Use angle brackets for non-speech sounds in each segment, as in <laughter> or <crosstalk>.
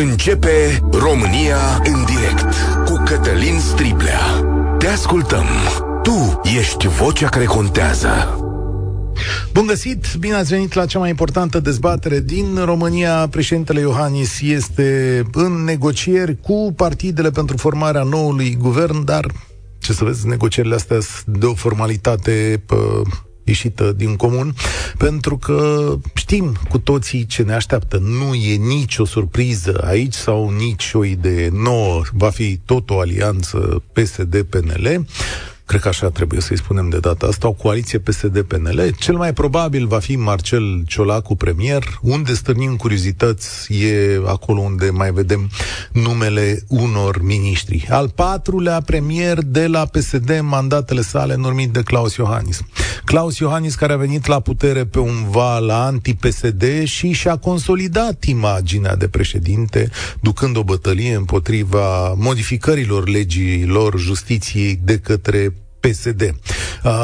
Începe România în direct cu Cătălin Striblea. Te ascultăm. Tu ești vocea care contează. Bun găsit, bine ați venit la cea mai importantă dezbatere din România. Președintele Iohannis este în negocieri cu partidele pentru formarea noului guvern, dar ce să vezi, negocierile astea sunt de o formalitate pă, ieșită din comun, pentru că știm cu toții ce ne așteaptă. Nu e nicio surpriză aici sau nici o idee nouă. Va fi tot o alianță PSD-PNL cred că așa trebuie să-i spunem de data asta, o coaliție PSD-PNL. Cel mai probabil va fi Marcel Ciolacu premier. Unde stârnim curiozități e acolo unde mai vedem numele unor miniștri. Al patrulea premier de la PSD, mandatele sale numit de Claus Iohannis. Claus Iohannis care a venit la putere pe un val anti-PSD și și-a consolidat imaginea de președinte, ducând o bătălie împotriva modificărilor legilor justiției de către PSD.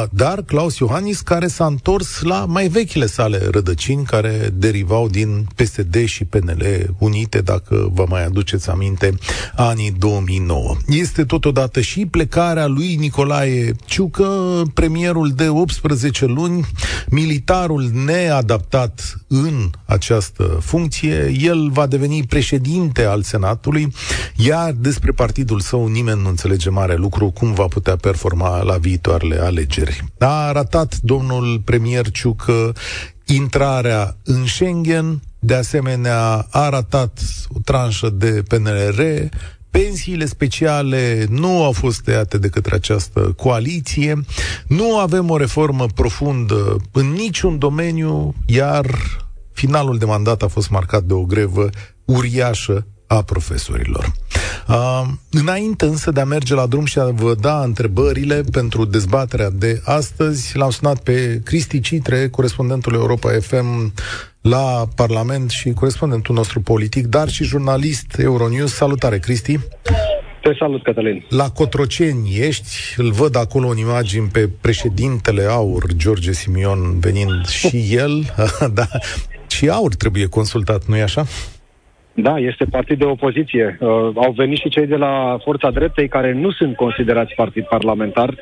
Dar Claus Iohannis, care s-a întors la mai vechile sale rădăcini, care derivau din PSD și PNL unite, dacă vă mai aduceți aminte, anii 2009. Este totodată și plecarea lui Nicolae Ciucă, premierul de 18 luni, militarul neadaptat în această funcție. El va deveni președinte al Senatului, iar despre partidul său nimeni nu înțelege mare lucru, cum va putea performa la viitoarele alegeri. A ratat domnul premier Ciucă intrarea în Schengen, de asemenea a ratat o tranșă de PNR, pensiile speciale nu au fost tăiate de către această coaliție, nu avem o reformă profundă în niciun domeniu, iar finalul de mandat a fost marcat de o grevă uriașă a profesorilor. Uh, înainte însă de a merge la drum și a vă da întrebările pentru dezbaterea de astăzi, l-am sunat pe Cristi Citre, corespondentul Europa FM la Parlament și corespondentul nostru politic, dar și jurnalist Euronews. Salutare, Cristi! Te salut, Cătălin. La Cotroceni ești, îl văd acolo în imagini pe președintele AUR, George Simion, venind și el, <laughs> da, și AUR trebuie consultat, nu-i așa? Da, este partid de opoziție. Uh, au venit și cei de la Forța Dreptei care nu sunt considerați partid parlamentar.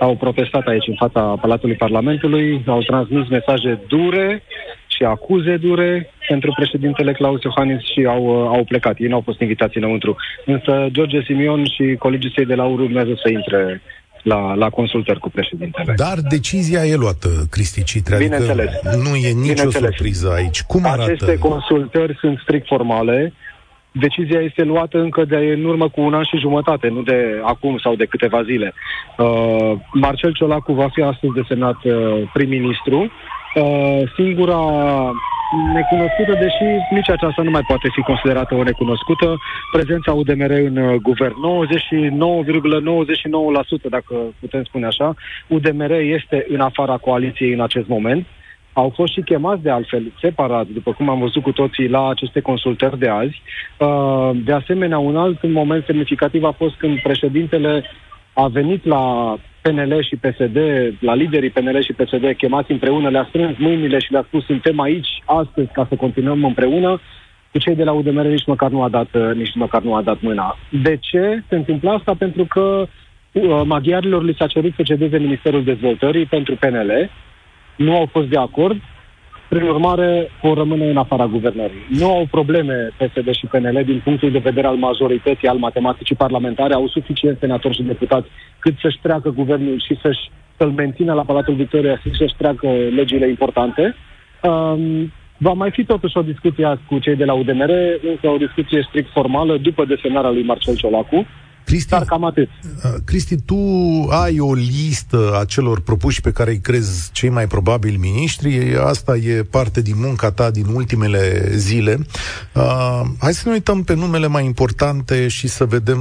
Au protestat aici în fața Palatului Parlamentului, au transmis mesaje dure și acuze dure pentru președintele Claus Iohannis și au, uh, au plecat. Ei nu au fost invitați înăuntru. Însă George Simion și colegii săi de la UR urmează să intre la, la consultări cu președintele. Dar decizia e luată, Cristi Citre, adică nu e nicio surpriză aici. Cum arată? Aceste consultări sunt strict formale. Decizia este luată încă de în urmă cu un an și jumătate, nu de acum sau de câteva zile. Uh, Marcel Ciolacu va fi astăzi desemnat uh, prim-ministru. Uh, singura necunoscută, deși nici aceasta nu mai poate fi considerată o necunoscută. Prezența UDMR în uh, guvern, 99,99%, dacă putem spune așa. UDMR este în afara coaliției în acest moment. Au fost și chemați de altfel, separat, după cum am văzut cu toții, la aceste consultări de azi. Uh, de asemenea, un alt moment semnificativ a fost când președintele a venit la PNL și PSD, la liderii PNL și PSD chemați împreună, le-a strâns mâinile și le-a spus suntem aici astăzi ca să continuăm împreună, cu cei de la UDMR nici măcar nu a dat, uh, nici măcar nu a dat mâna. De ce se întâmplă asta? Pentru că uh, maghiarilor li s-a cerut să cedeze Ministerul Dezvoltării pentru PNL, nu au fost de acord, prin urmare, vor rămâne în afara guvernării. Nu au probleme PSD și PNL din punctul de vedere al majorității, al matematicii parlamentare. Au suficient senatori și deputați cât să-și treacă guvernul și să-și, să-l mențină la Palatul Victoria și să-și treacă legile importante. Um, Va mai fi totuși o discuție cu cei de la UDMR, însă o discuție strict formală după desemnarea lui Marcel Ciolacu. Cristi, Dar cam atât. Uh, Cristi, tu ai o listă a celor propuși pe care îi crezi cei mai probabili miniștri. Asta e parte din munca ta din ultimele zile. Uh, hai să ne uităm pe numele mai importante și să vedem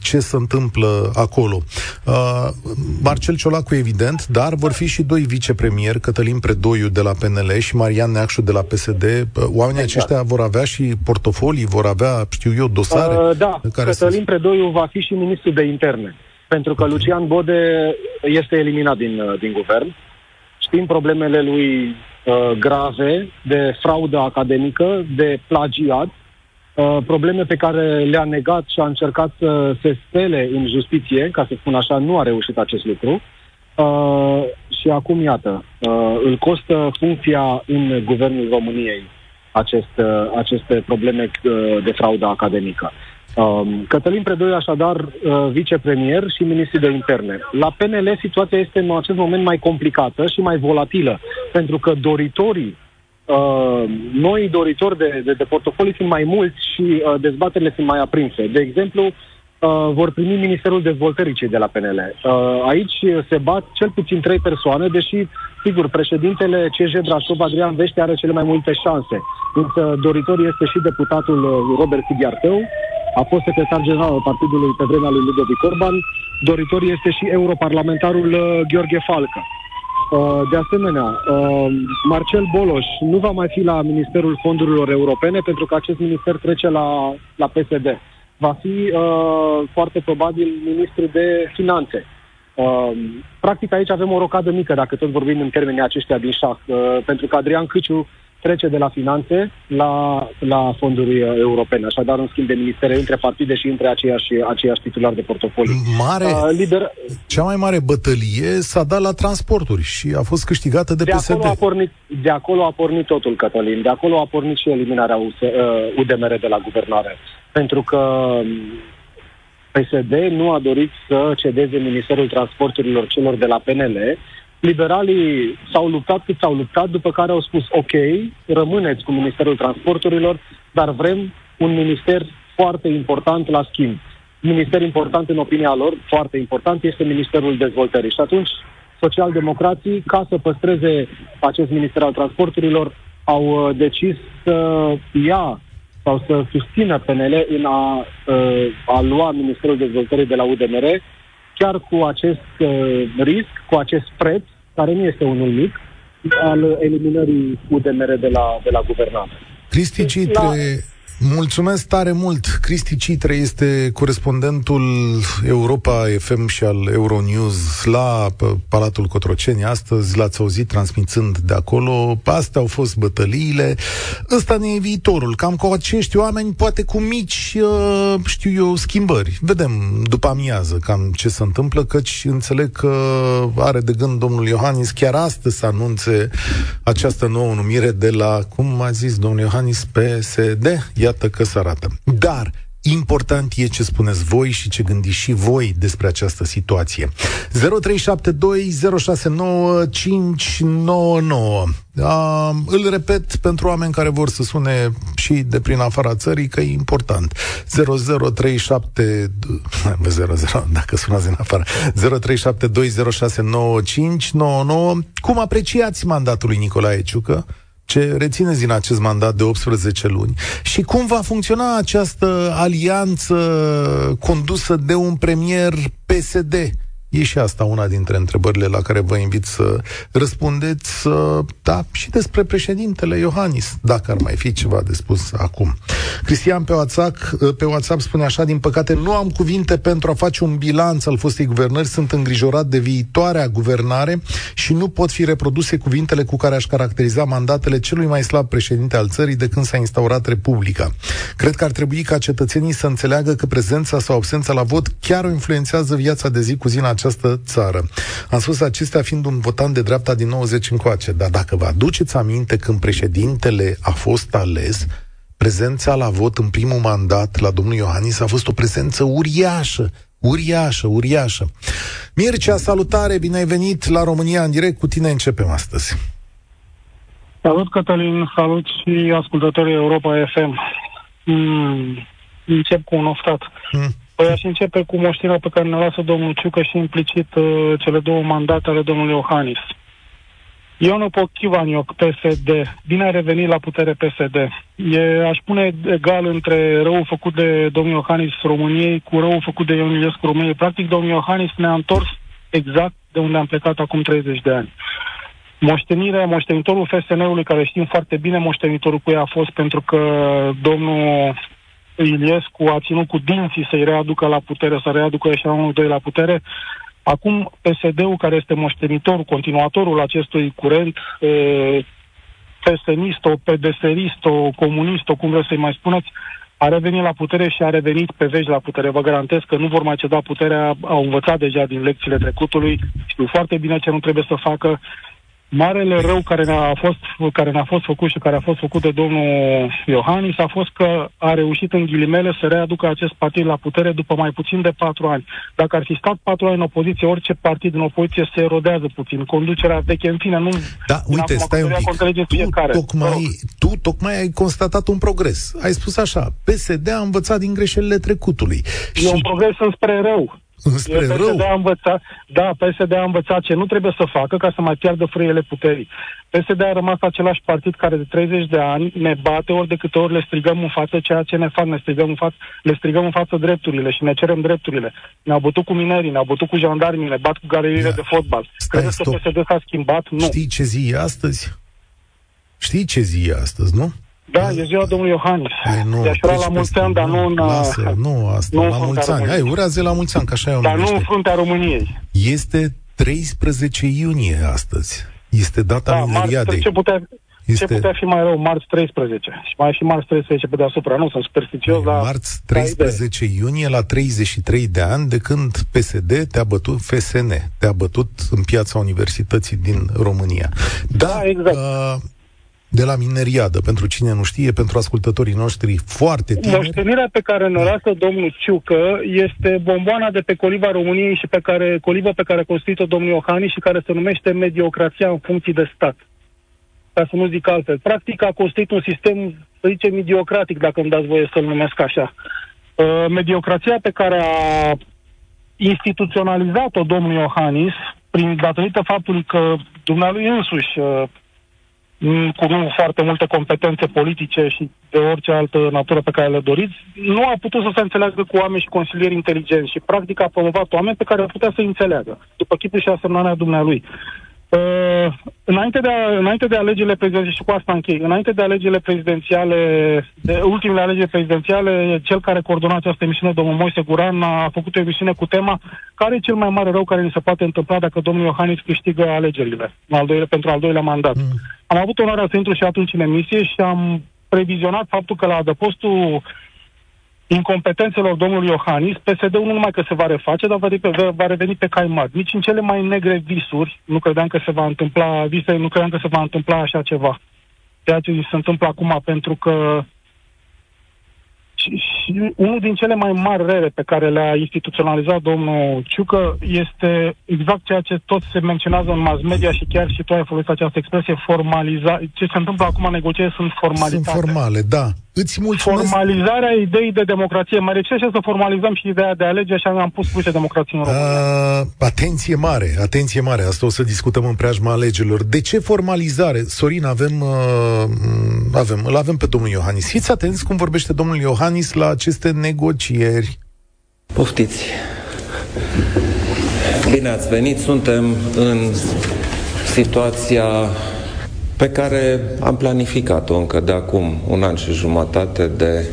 ce se întâmplă acolo. Uh, Marcel Ciolacu, evident, dar vor fi și doi vicepremieri, Cătălin Predoiu de la PNL și Marian Neacșu de la PSD. Uh, oamenii exact. aceștia vor avea și portofolii, vor avea, știu eu, dosare? Uh, da, care Cătălin să... Predoiu va fi și ministru de interne. Pentru că Lucian Bode este eliminat din, uh, din guvern. Știm problemele lui uh, grave de fraudă academică, de plagiat. uh, probleme pe care le-a negat și a încercat să se spele în justiție, ca să spun așa, nu a reușit acest lucru. Uh, și acum, iată, uh, îl costă funcția în guvernul României acest, uh, aceste probleme uh, de fraudă academică. Um, Cătălin Predoi, așadar, uh, vicepremier și ministru de interne. La PNL situația este în acest moment mai complicată și mai volatilă, pentru că doritorii, uh, noi doritori de, de, de portofolii sunt mai mulți și uh, dezbaterile sunt mai aprinse. De exemplu, uh, vor primi Ministerul Dezvoltării cei de la PNL. Uh, aici se bat cel puțin trei persoane, deși, sigur, președintele CJ Brașov, Adrian Vește, are cele mai multe șanse. Însă doritor este și deputatul uh, Robert Sighiartău, a fost secretar general al partidului pe vremea lui Ludovic Orban. Doritor este și europarlamentarul uh, Gheorghe Falcă. Uh, de asemenea, uh, Marcel Boloș nu va mai fi la Ministerul Fondurilor Europene pentru că acest minister trece la, la PSD. Va fi uh, foarte probabil ministru de finanțe. Uh, practic aici avem o rocadă mică, dacă tot vorbim în termenii aceștia din șah, uh, pentru că Adrian Câciu trece de la finanțe la, la fonduri uh, europene. Așadar, un schimb de ministere între partide și între aceiași, aceiași titulari de portofoliu. Mare, uh, liber... Cea mai mare bătălie s-a dat la transporturi și a fost câștigată de, de PSD. Acolo a pornit, de acolo a pornit totul, Cătălin. De acolo a pornit și eliminarea US, uh, UDMR de la guvernare. Pentru că um, PSD nu a dorit să cedeze Ministerul Transporturilor celor de la PNL, liberalii s-au luptat cât s-au luptat, după care au spus, ok, rămâneți cu Ministerul Transporturilor, dar vrem un minister foarte important la schimb. Minister important în opinia lor, foarte important, este Ministerul Dezvoltării. Și atunci, socialdemocrații, ca să păstreze acest Minister al Transporturilor, au uh, decis să ia sau să susțină PNL în a, uh, a lua Ministerul Dezvoltării de la UDMR chiar cu acest uh, risc, cu acest preț, care nu este unul mic, al eliminării UDMR de la, de la guvernare. Cristi Citre, la... Mulțumesc tare mult! Cristi Citre este corespondentul Europa FM și al Euronews la Palatul Cotroceni. Astăzi l-ați auzit transmițând de acolo. Astea au fost bătăliile. Ăsta ne e viitorul. Cam cu acești oameni, poate cu mici, uh, știu eu, schimbări. Vedem după amiază cam ce se întâmplă, căci înțeleg că are de gând domnul Iohannis chiar astăzi să anunțe această nouă numire de la, cum a zis domnul Iohannis, PSD. Ia iată că se arată. Dar Important e ce spuneți voi și ce gândiți și voi despre această situație. 0372069599. Uh, îl repet pentru oameni care vor să sune și de prin afara țării că e important. 0037 00, <laughs> dacă sunați din afară. 0372069599. Cum apreciați mandatul lui Nicolae Ciucă? Ce rețineți din acest mandat de 18 luni? Și cum va funcționa această alianță condusă de un premier PSD E și asta una dintre întrebările la care vă invit să răspundeți, da, și despre președintele Iohannis, dacă ar mai fi ceva de spus acum. Cristian pe WhatsApp, pe WhatsApp spune așa, din păcate nu am cuvinte pentru a face un bilanț al fostei guvernări, sunt îngrijorat de viitoarea guvernare și nu pot fi reproduse cuvintele cu care aș caracteriza mandatele celui mai slab președinte al țării de când s-a instaurat Republica. Cred că ar trebui ca cetățenii să înțeleagă că prezența sau absența la vot chiar o influențează viața de zi cu zi în această țară. Am spus acestea fiind un votant de dreapta din 90 încoace, dar dacă vă aduceți aminte când președintele a fost ales, prezența la vot în primul mandat la domnul Iohannis a fost o prezență uriașă, uriașă, uriașă. Mircea, salutare, bine ai venit la România în direct, cu tine începem astăzi. Salut, Cătălin, salut și ascultătorii Europa FM. Mm, încep cu un oftat. Mm. Păi aș începe cu moștenirea pe care ne lasă domnul Ciucă și implicit uh, cele două mandate ale domnului Iohannis. Eu nu pot Chivaniuc, PSD. Bine ai revenit la putere PSD. E, aș pune egal între răul făcut de domnul Iohannis României cu răul făcut de Ion Iliescu României. Practic, domnul Iohannis ne-a întors exact de unde am plecat acum 30 de ani. Moștenirea, moștenitorul FSN-ului, care știm foarte bine moștenitorul cu ea a fost pentru că domnul Iliescu a ținut cu dinții să-i readucă la putere, să readucă unul doi la putere. Acum PSD-ul, care este moștenitorul, continuatorul acestui curent, e, pesenist, o pedeserist, o comunist, o cum vreți să-i mai spuneți, a revenit la putere și a revenit pe veci la putere. Vă garantez că nu vor mai ceda puterea, au învățat deja din lecțiile trecutului, știu foarte bine ce nu trebuie să facă marele rău care ne-a fost, care ne-a fost făcut și care a fost făcut de domnul Iohannis a fost că a reușit în ghilimele să readucă acest partid la putere după mai puțin de patru ani. Dacă ar fi stat patru ani în opoziție, orice partid în opoziție se erodează puțin. Conducerea veche, în fine, nu... Da, uite, stai un pic. Tu fiecare. tocmai, tu tocmai ai constatat un progres. Ai spus așa, PSD a învățat din greșelile trecutului. E și... un progres înspre rău. Spre PSD rău. A învățat, da, PSD a învățat ce nu trebuie să facă ca să mai piardă frâiele puterii. PSD a rămas același partid care de 30 de ani ne bate ori de câte ori le strigăm în față ceea ce ne fac, ne strigăm în față, le strigăm în față drepturile și ne cerem drepturile. Ne-au bătut cu minerii, ne-au bătut cu jandarmii, ne bat cu galeriile da. de fotbal. Stai, Credeți că PSD s-a schimbat? Nu. Știi ce zi e astăzi? Știi ce zi e astăzi, nu? Da, e ziua domnului Iohannis. Păi nu, deci la mulți ani, dar nu în... Lasă, nu asta, nu la mulți ani. Hai, urează la mulți ani, că așa e Dar nu în fruntea României. Este 13 iunie astăzi. Este data da, mineriadei. Ce putea, este... Ce putea fi mai rău? Marți 13. Și mai și marți 13 pe deasupra. Nu, sunt superstițios, dar... Marți 13 iunie, la 33 de ani, de când PSD te-a bătut, FSN, te-a bătut în piața Universității din România. Da, da exact. Uh, de la mineriadă, pentru cine nu știe, pentru ascultătorii noștri foarte tineri. Moștenirea pe care ne lasă domnul Ciucă este bomboana de pe coliva României și pe care, colivă pe care a construit-o domnul Iohannis și care se numește mediocrația în funcții de stat. Ca să nu zic altfel. Practic a construit un sistem, să zicem, mediocratic, dacă îmi dați voie să-l numesc așa. Uh, mediocrația pe care a instituționalizat-o domnul Iohannis, prin datorită faptului că dumnealui însuși uh, Mm, cu nu foarte multe competențe politice și de orice altă natură pe care le doriți, nu a putut să se înțeleagă cu oameni și consilieri inteligenți și practic a promovat oameni pe care ar putea să înțeleagă, după chipul și asemnarea dumnealui. Uh, înainte, de a, înainte de alegerile prezidențiale, și cu asta închei, înainte de alegerile prezidențiale, de ultimele alegeri prezidențiale, cel care coordona această emisiune, domnul Moise Guran, a făcut o emisiune cu tema care e cel mai mare rău care ni se poate întâmpla dacă domnul Iohannis câștigă alegerile în al doilea, pentru al doilea mandat. Mm. Am avut onoarea să intru și atunci în emisie și am previzionat faptul că la adăpostul incompetențelor domnului Iohannis, PSD-ul nu numai că se va reface, dar va, va, va reveni pe cai mari. Nici în cele mai negre visuri nu credeam că se va întâmpla, vise, nu credeam că se va întâmpla așa ceva. Ceea ce se întâmplă acum, pentru că și, și unul din cele mai mari rele pe care le-a instituționalizat domnul Ciucă este exact ceea ce tot se menționează în mass media și chiar și tu ai folosit această expresie, formaliza. Ce se întâmplă acum în negocieri sunt formalitate. Sunt formale, da. Îți mulțumesc. Formalizarea ideii de democrație. Mai reușește să formalizăm și ideea de alege și am pus cruce democrație în România. Uh, atenție mare, atenție mare. Asta o să discutăm în preajma alegerilor. De ce formalizare? Sorin, avem, uh, avem, îl avem pe domnul Iohannis. Fiți atenți cum vorbește domnul Iohannis la aceste negocieri. Poftiți. Bine ați venit. Suntem în situația pe care am planificat-o încă de acum un an și jumătate de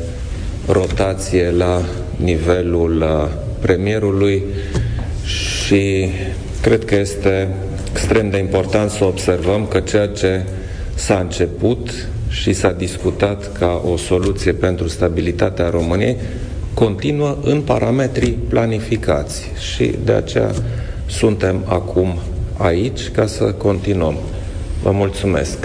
rotație la nivelul uh, premierului și cred că este extrem de important să observăm că ceea ce s-a început și s-a discutat ca o soluție pentru stabilitatea României continuă în parametrii planificați și de aceea suntem acum aici ca să continuăm. Vă mulțumesc.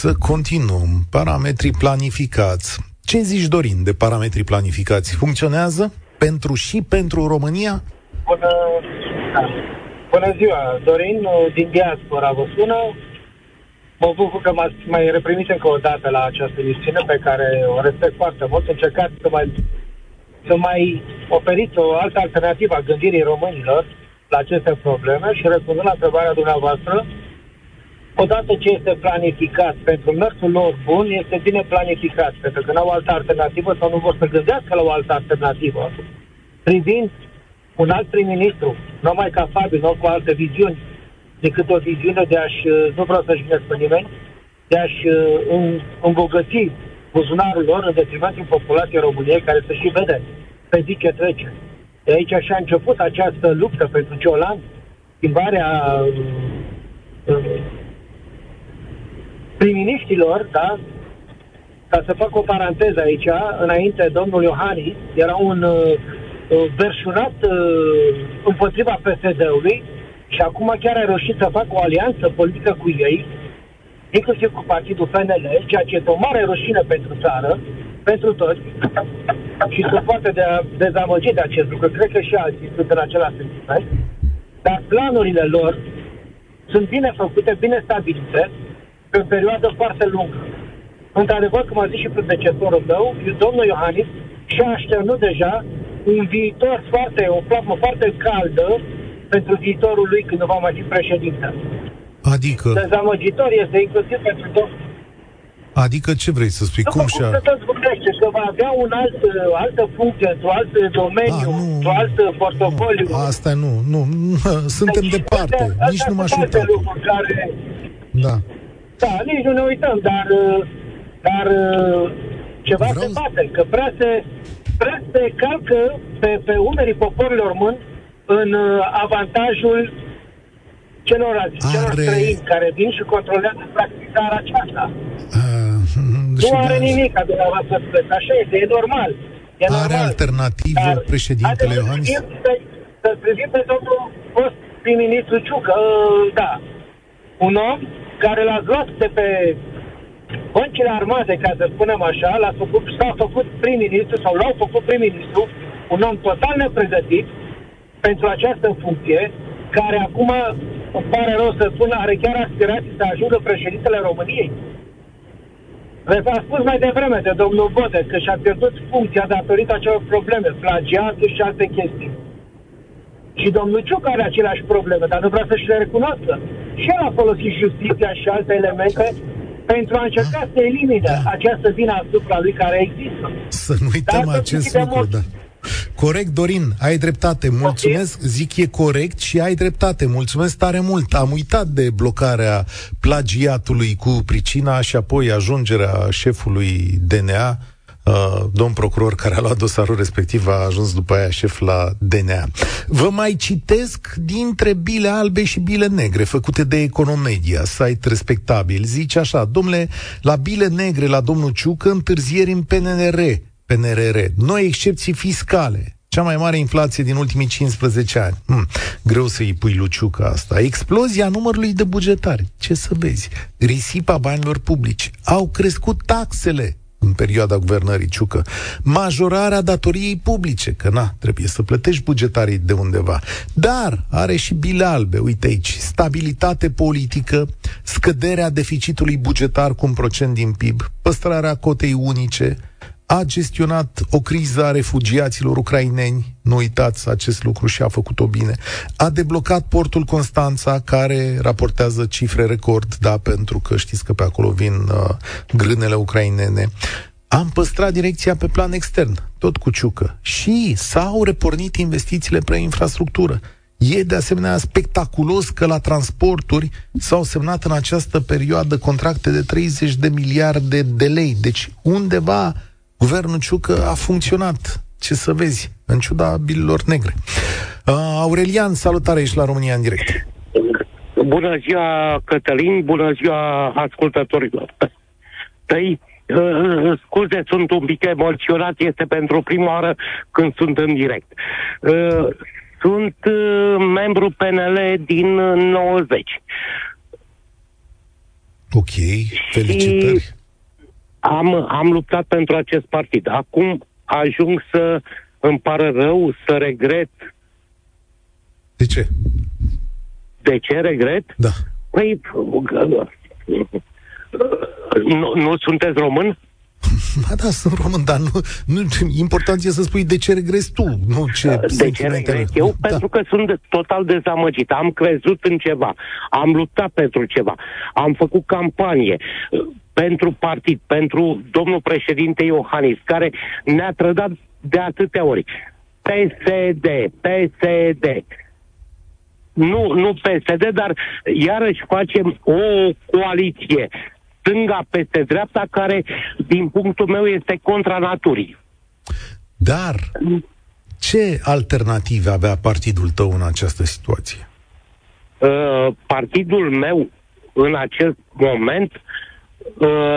Să continuăm. Parametrii planificați. Ce zici, Dorin, de parametrii planificați? Funcționează pentru și pentru România? Bună, Bună ziua, Dorin, din diaspora vă sună. Mă bucur că m-ați mai reprimit încă o dată la această emisiune pe care o respect foarte mult. Încercați să mai, să mai oferiți o altă alternativă a gândirii românilor la aceste probleme și răspundând la întrebarea dumneavoastră, odată ce este planificat pentru mersul lor bun, este bine planificat, pentru că nu au altă alternativă sau nu vor să gândească la o altă alternativă, privind un alt prim-ministru, nu mai ca Fabiu, nu cu alte viziuni, decât o viziune de a-și, nu vreau să-și pe nimeni, de a-și uh, îmbogăți buzunarul lor în detrimentul populației României, care să și vede pe zi ce trece. De aici așa a început această luptă pentru Ciolan, schimbarea uh, prim-ministrilor, da, ca să fac o paranteză aici, înainte domnul Iohannis era un uh, verșunat uh, împotriva PSD-ului și acum chiar a reușit să facă o alianță politică cu ei, inclusiv cu partidul PNL, ceea ce este o mare rușine pentru țară, pentru toți, și sunt foarte de dezamăgit de acest lucru. Cred că și alții sunt în același sentiment. Dar planurile lor sunt bine făcute, bine stabilite, pe o perioadă foarte lungă. Într-adevăr, cum a zis și predecesorul meu, domnul Iohannis și-a așternut deja un viitor foarte, o plasmă foarte caldă pentru viitorul lui când va mai fi președinte. Adică? Dezamăgitor este inclusiv pentru domnul Adică ce vrei să spui? Cum și-a... vorbește, că va avea un alt, altă funcție, într-un alt domeniu, ah, într-un alt portofoliu. Asta nu, nu, <laughs> suntem deci, departe, de, nici nu m-aș uita. Care... Da. Da, nici nu ne uităm, dar, dar ceva Vreau... se bate, că prea se, prea se calcă pe, pe umerii poporilor români în avantajul celorlalți, Are... celor străini care vin și controlează practic țara aceasta. Uh, nu are nimic ca dumneavoastră spuneți. Așa este, e normal. E are normal. alternativă Dar, președintele Iohannis? Să privim pe domnul fost prim-ministru Ciucă, da. Un om care l-a luat de pe băncile armate, ca să spunem așa, l-a făcut, s-a făcut prim-ministru sau l-au făcut prim-ministru, un om total nepregătit pentru această funcție, care acum, îmi pare rău să spun, are chiar aspirații să ajungă președintele României. V-a spus mai devreme de domnul Bode că și-a pierdut funcția datorită acelor probleme, plagiatul și alte chestii. Și domnul Ciuc are aceleași probleme, dar nu vrea să-și le recunoască. Și el a folosit justiția și alte elemente pentru a încerca să elimine da. această vină asupra lui care există. Să nu uităm dar acest lucru, da. Corect, Dorin, ai dreptate. Mulțumesc, okay. zic e corect și ai dreptate. Mulțumesc tare mult. Am uitat de blocarea plagiatului cu pricina și apoi ajungerea șefului DNA, uh, domn procuror care a luat dosarul respectiv a ajuns după aia șef la DNA. Vă mai citesc dintre bile albe și bile negre făcute de Economedia, site respectabil. Zice așa, domnule, la bile negre la domnul Ciucă, întârzieri în PNR, PNRR, noi excepții fiscale, cea mai mare inflație din ultimii 15 ani. Hm, greu să-i pui luciucă asta. Explozia numărului de bugetari. Ce să vezi? Risipa banilor publici. Au crescut taxele în perioada guvernării Ciucă. Majorarea datoriei publice, că na, trebuie să plătești bugetarii de undeva. Dar are și bile albe, uite aici, stabilitate politică, scăderea deficitului bugetar cu un procent din PIB, păstrarea cotei unice, a gestionat o criză a refugiaților ucraineni, nu uitați acest lucru și a făcut-o bine. A deblocat portul Constanța, care raportează cifre record, da, pentru că știți că pe acolo vin uh, grânele ucrainene. Am păstrat direcția pe plan extern, tot cu ciucă. Și s-au repornit investițiile pe infrastructură. E de asemenea spectaculos că la transporturi s-au semnat în această perioadă contracte de 30 de miliarde de lei. Deci undeva Guvernul Ciucă a funcționat. Ce să vezi, în ciuda bililor negre. Uh, Aurelian, salutare, ești la România în direct. Bună ziua, Cătălin, bună ziua ascultătorilor. Tăi, uh, scuze, sunt un pic emoționat, este pentru prima oară când sunt în direct. Uh, sunt uh, membru PNL din 90. Ok, felicitări. Și am, am luptat pentru acest partid. Acum ajung să îmi pară rău, să regret. De ce? De ce regret? Da. Păi, nu, nu sunteți român? <laughs> Ba da, sunt român, dar nu, nu, important e să spui de ce regrezi tu, nu ce De ce regret eu? Da. Pentru că sunt total dezamăgit. Am crezut în ceva, am luptat pentru ceva, am făcut campanie pentru partid, pentru domnul președinte Iohannis, care ne-a trădat de atâtea ori. PSD, PSD. Nu, nu PSD, dar iarăși facem o coaliție stânga peste dreapta care, din punctul meu, este contra naturii. Dar ce alternative avea partidul tău în această situație? Uh, partidul meu, în acest moment, uh,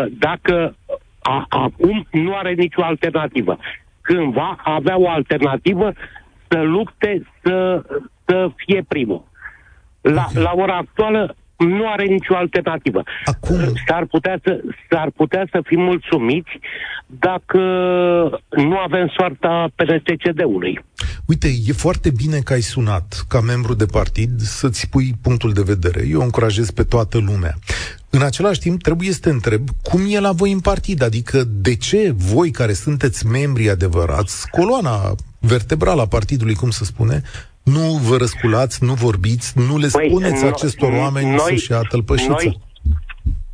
dacă A, acum nu are nicio alternativă. Când va avea o alternativă să lupte să, să fie primul. La, okay. la ora actuală nu are nicio alternativă. Acum... S-ar putea, să, s-ar putea să fim mulțumiți dacă nu avem soarta PNTCD-ului. Uite, e foarte bine că ai sunat ca membru de partid să-ți pui punctul de vedere. Eu încurajez pe toată lumea. În același timp, trebuie să te întreb cum e la voi în partid, adică de ce voi care sunteți membri adevărați, coloana vertebrală a partidului, cum se spune, nu vă răsculați, nu vorbiți, nu le păi, spuneți no, acestor oameni noi, să-și ia tălpășița? Noi,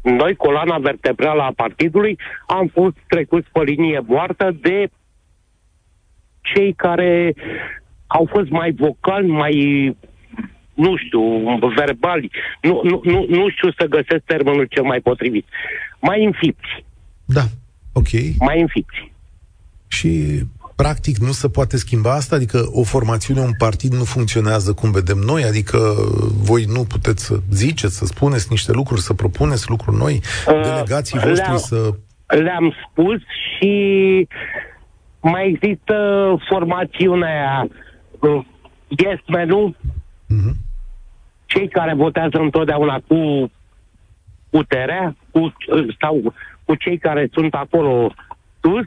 noi, coloana vertebrală a partidului, am fost trecuți pe linie moartă de cei care au fost mai vocali, mai nu știu, verbali, nu, nu, nu, nu știu să găsesc termenul cel mai potrivit. Mai înfipți. Da, ok. Mai înfipți. Și practic nu se poate schimba asta? Adică o formațiune, un partid nu funcționează cum vedem noi? Adică voi nu puteți să ziceți, să spuneți niște lucruri, să propuneți lucruri noi? Uh, Delegații voștri le-am, să... Le-am spus și mai există formațiunea uh, Yes Menu, uh-huh. cei care votează întotdeauna cu puterea, cu, uh, sau cu cei care sunt acolo sus,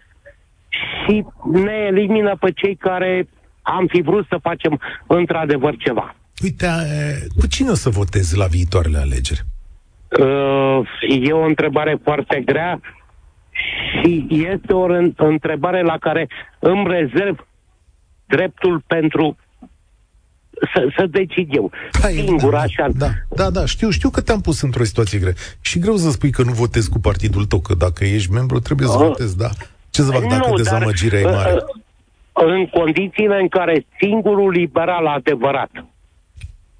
și ne elimină pe cei care am fi vrut să facem într-adevăr ceva. Uite, cu cine o să votezi la viitoarele alegeri? Uh, e o întrebare foarte grea și este o întrebare la care îmi rezerv dreptul pentru să, să decid eu. Hai, Singur, da, așa. Da, da, da, știu, știu că te-am pus într-o situație grea. Și greu să spui că nu votezi cu partidul tău, că dacă ești membru trebuie să uh, votezi, da. Ce să fac dacă nu, dezamăgirea dar, e mare? Uh, în condițiile în care singurul liberal adevărat,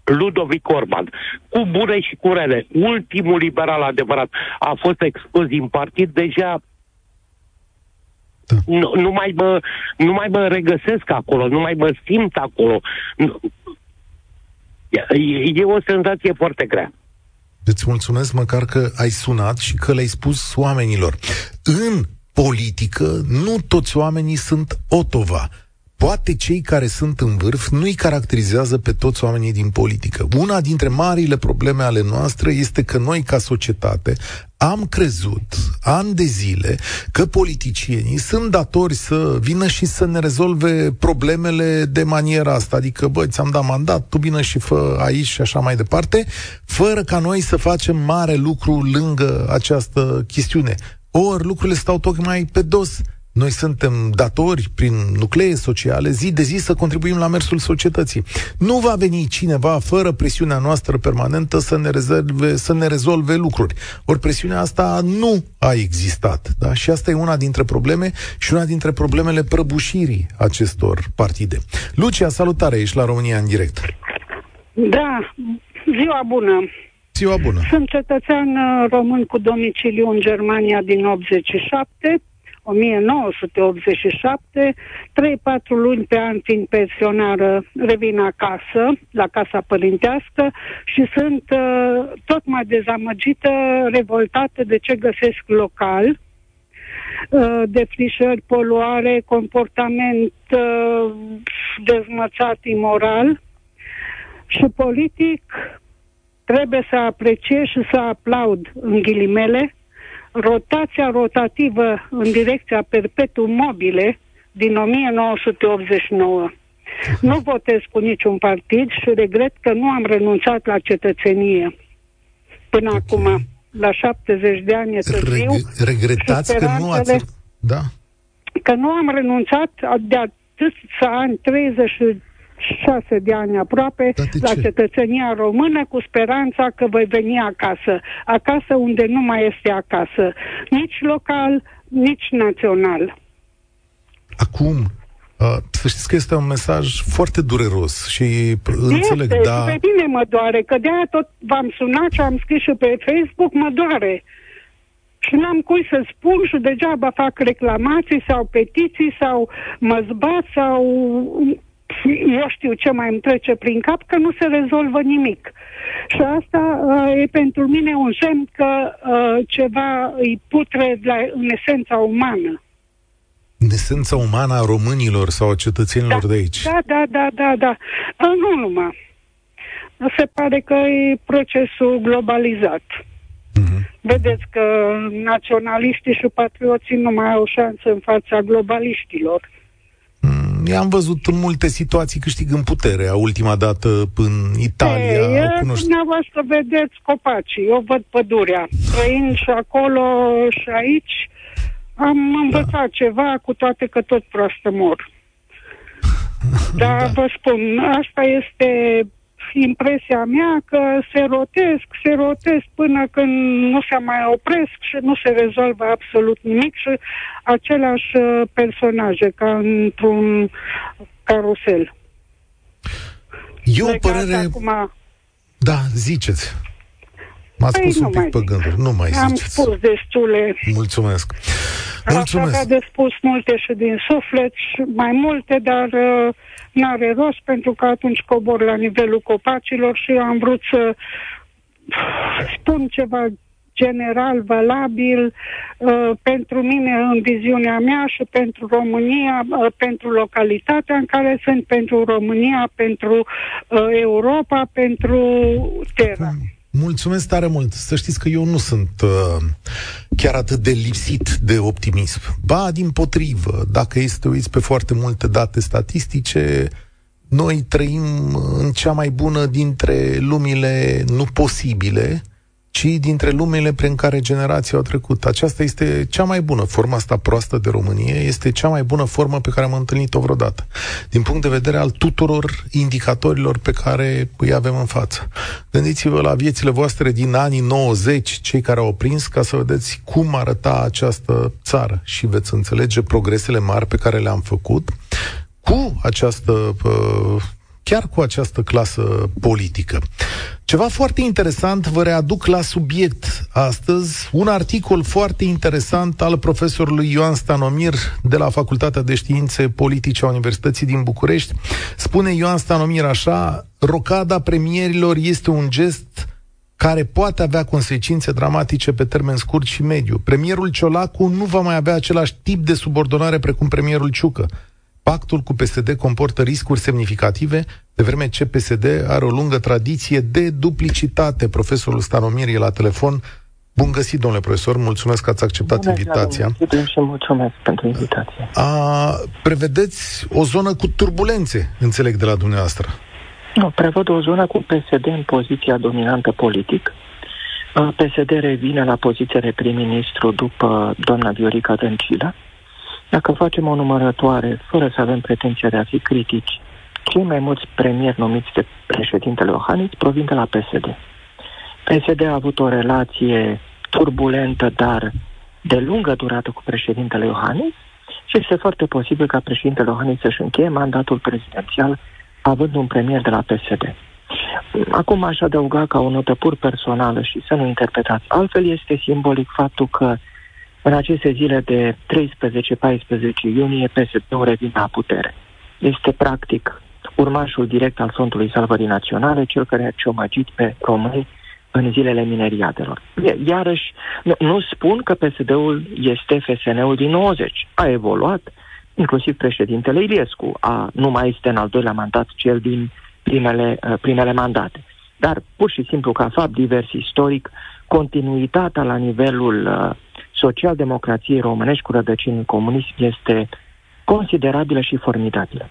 Ludovic Orban, cu bune și cu rele, ultimul liberal adevărat, a fost expus din partid, deja da. nu, nu, mai mă, nu mai mă regăsesc acolo, nu mai mă simt acolo. E, e o senzație foarte grea. Îți mulțumesc măcar că ai sunat și că le-ai spus oamenilor. În politică, nu toți oamenii sunt otova. Poate cei care sunt în vârf nu îi caracterizează pe toți oamenii din politică. Una dintre marile probleme ale noastre este că noi, ca societate, am crezut ani de zile că politicienii sunt datori să vină și să ne rezolve problemele de maniera asta. Adică, bă, ți-am dat mandat, tu vină și fă aici și așa mai departe, fără ca noi să facem mare lucru lângă această chestiune. Ori lucrurile stau tocmai pe dos. Noi suntem datori, prin nuclee sociale, zi de zi să contribuim la mersul societății. Nu va veni cineva fără presiunea noastră permanentă să ne, rezolve, să ne rezolve lucruri. Ori presiunea asta nu a existat. Da? Și asta e una dintre probleme și una dintre problemele prăbușirii acestor partide. Lucia, salutare, ești la România în direct. Da, ziua bună. Ziua bună! Sunt cetățean uh, român cu domiciliu în Germania din 87, 1987, 3-4 luni pe an fiind pensionară, revin acasă, la casa părintească și sunt uh, tot mai dezamăgită, revoltată de ce găsesc local, uh, defrișări, poluare, comportament uh, dezmățat imoral și politic trebuie să apreciez și să aplaud, în ghilimele, rotația rotativă în direcția perpetuum mobile din 1989. Nu votez cu niciun partid și regret că nu am renunțat la cetățenie până okay. acum. La 70 de ani e târziu. Reg- regretați că nu ați... Da. Că nu am renunțat de atâția ani, 30 șase de ani aproape la ce? cetățenia română cu speranța că voi veni acasă. Acasă unde nu mai este acasă. Nici local, nici național. Acum, Uh, să știți că este un mesaj foarte dureros și înțeleg, este, da... pe mine mă doare, că de-aia tot v-am sunat și am scris și pe Facebook, mă doare. Și n-am cui să spun și degeaba fac reclamații sau petiții sau mă zbat sau eu știu ce mai îmi trece prin cap, că nu se rezolvă nimic. Și asta uh, e pentru mine un semn că uh, ceva îi putre la, în esența umană. În esența umană a românilor sau a cetățenilor da, de aici? Da, da, da, da, da. Uh, nu numai. Se pare că e procesul globalizat. Uh-huh. Vedeți că naționaliștii și patrioții nu mai au șansă în fața globaliștilor. Mm, am văzut în multe situații câștigând putere. A ultima dată în Italia. Ei, cunoști... Dumneavoastră vedeți copacii, eu văd pădurea. Trăind și acolo și aici, am învățat da. ceva, cu toate că tot proastă mor. <laughs> Dar da. vă spun, asta este impresia mea că se rotesc, se rotesc până când nu se mai opresc și nu se rezolvă absolut nimic și aceleași uh, personaje ca într-un carusel. E o părere... Acum... Da, ziceți. M-ați păi pus un pic pe gânduri. Nu mai Am ziceți. spus destule. Mulțumesc. Mulțumesc. Aș avea de spus multe și din suflet, și mai multe, dar uh, n-are rost pentru că atunci cobor la nivelul copacilor și am vrut să spun ceva general, valabil uh, pentru mine în viziunea mea și pentru România, uh, pentru localitatea în care sunt, pentru România, pentru uh, Europa, pentru Terra. Hmm. Mulțumesc tare mult. Să știți că eu nu sunt uh, chiar atât de lipsit de optimism. Ba, din potrivă, dacă este uiți pe foarte multe date statistice, noi trăim în cea mai bună dintre lumile nu posibile ci dintre lumele prin care generații au trecut. Aceasta este cea mai bună formă asta proastă de Românie, este cea mai bună formă pe care am întâlnit-o vreodată, din punct de vedere al tuturor indicatorilor pe care îi avem în față. Gândiți-vă la viețile voastre din anii 90, cei care au prins, ca să vedeți cum arăta această țară și veți înțelege progresele mari pe care le-am făcut cu această uh, chiar cu această clasă politică. Ceva foarte interesant, vă readuc la subiect astăzi, un articol foarte interesant al profesorului Ioan Stanomir de la Facultatea de Științe Politice a Universității din București. Spune Ioan Stanomir așa, rocada premierilor este un gest care poate avea consecințe dramatice pe termen scurt și mediu. Premierul Ciolacu nu va mai avea același tip de subordonare precum premierul Ciucă. Pactul cu PSD comportă riscuri semnificative, de vreme ce PSD are o lungă tradiție de duplicitate. Profesorul Stanomir e la telefon. Bun găsit, domnule profesor, mulțumesc că ați acceptat Bună invitația. Ziua, și mulțumesc pentru invitație. A, prevedeți o zonă cu turbulențe, înțeleg de la dumneavoastră. Nu, prevăd o zonă cu PSD în poziția dominantă politic. PSD revine la poziția de prim-ministru după doamna Viorica Dăncilă dacă facem o numărătoare, fără să avem pretenția de a fi critici, cei mai mulți premieri numiți de președintele Iohannis provin de la PSD. PSD a avut o relație turbulentă, dar de lungă durată cu președintele Iohannis și este foarte posibil ca președintele Iohannis să-și încheie mandatul prezidențial având un premier de la PSD. Acum aș adăuga ca o notă pur personală și să nu interpretați altfel, este simbolic faptul că în aceste zile de 13-14 iunie, PSD-ul revine la putere. Este practic urmașul direct al Frontului Salvării Naționale, cel care a ciomăgit pe români în zilele mineriadelor. Iarăși, nu, nu spun că PSD-ul este FSN-ul din 90. A evoluat, inclusiv președintele Iliescu a, nu mai este în al doilea mandat cel din primele, uh, primele mandate. Dar, pur și simplu, ca fapt divers istoric, continuitatea la nivelul uh, social-democrației românești cu rădăcini în comunism este considerabilă și formidabilă.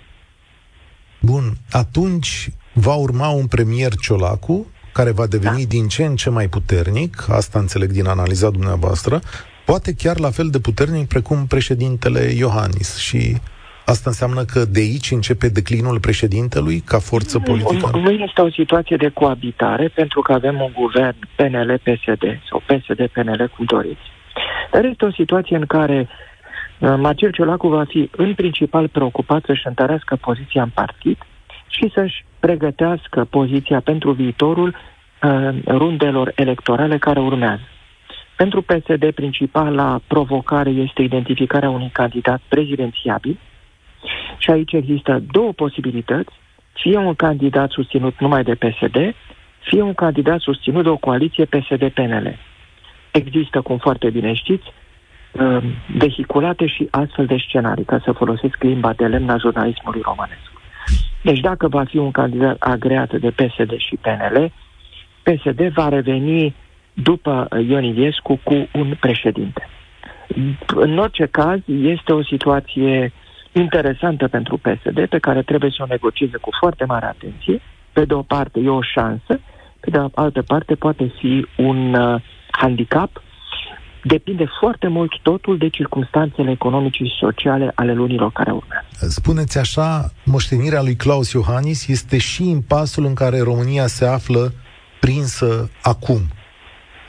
Bun, atunci va urma un premier Ciolacu, care va deveni da. din ce în ce mai puternic, asta înțeleg din analiza dumneavoastră, poate chiar la fel de puternic precum președintele Iohannis și Asta înseamnă că de aici începe declinul președintelui ca forță politică? Nu este o situație de coabitare, pentru că avem un guvern PNL-PSD sau PSD-PNL, cum doriți. Dar este o situație în care uh, Marcel Ciolacu va fi în principal preocupat să-și întărească poziția în partid și să-și pregătească poziția pentru viitorul uh, rundelor electorale care urmează. Pentru PSD, principala provocare este identificarea unui candidat prezidențiabil și Și aici există două posibilități, fie un candidat susținut numai de PSD, fie un candidat susținut de o coaliție PSD-PNL. Există, cum foarte bine știți, uh, vehiculate și astfel de scenarii, ca să folosesc limba de lemn a jurnalismului românesc. Deci dacă va fi un candidat agreat de PSD și PNL, PSD va reveni după Ion Iliescu cu un președinte. În orice caz, este o situație interesantă pentru PSD, pe care trebuie să o negocieze cu foarte mare atenție. Pe de o parte e o șansă, pe de altă parte poate fi un uh, handicap. Depinde foarte mult totul de circunstanțele economice și sociale ale lunilor care urmează. Spuneți așa, moștenirea lui Claus Iohannis este și în pasul în care România se află prinsă acum.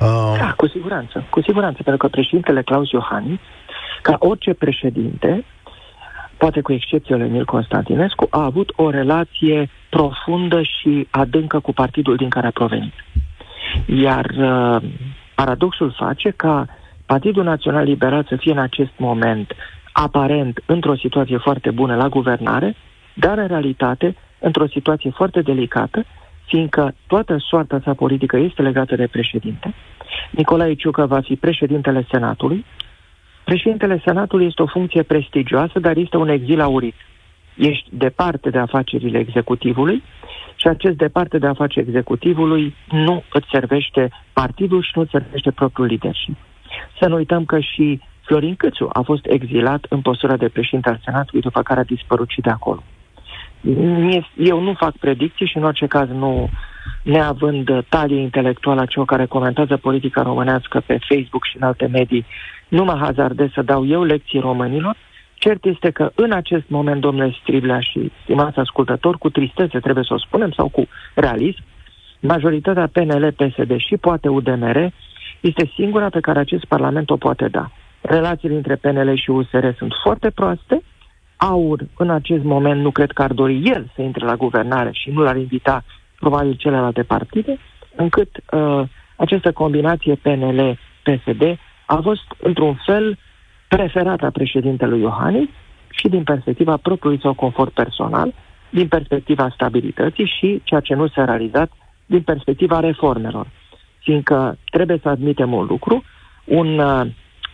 Uh... Da, cu siguranță, cu siguranță, pentru că președintele Claus Iohannis, ca orice președinte, poate cu excepția lui Emil Constantinescu, a avut o relație profundă și adâncă cu partidul din care a provenit. Iar uh, paradoxul face ca Partidul Național Liberal să fie în acest moment aparent într-o situație foarte bună la guvernare, dar în realitate într-o situație foarte delicată, fiindcă toată soarta sa politică este legată de președinte. Nicolae Ciucă va fi președintele Senatului. Președintele Senatului este o funcție prestigioasă, dar este un exil aurit. Ești departe de afacerile executivului și acest departe de afaceri executivului nu îți servește partidul și nu îți servește propriul leadership. Să nu uităm că și Florin Câțu a fost exilat în postura de președinte al Senatului, după care a dispărut și de acolo. Eu nu fac predicții și în orice caz nu, neavând talie intelectuală a celor care comentează politica românească pe Facebook și în alte medii, nu mă hazardez să dau eu lecții românilor. Cert este că în acest moment, domnule Striblea și stimați ascultători, cu tristețe trebuie să o spunem, sau cu realism, majoritatea PNL, PSD și poate UDMR este singura pe care acest Parlament o poate da. Relațiile între PNL și USR sunt foarte proaste, Aur, în acest moment, nu cred că ar dori el să intre la guvernare și nu l-ar invita probabil celelalte partide, încât uh, această combinație PNL-PSD a fost, într-un fel, preferată a președintelui Iohannis și din perspectiva propriului său confort personal, din perspectiva stabilității și, ceea ce nu s-a realizat, din perspectiva reformelor. Fiindcă trebuie să admitem un lucru, un uh,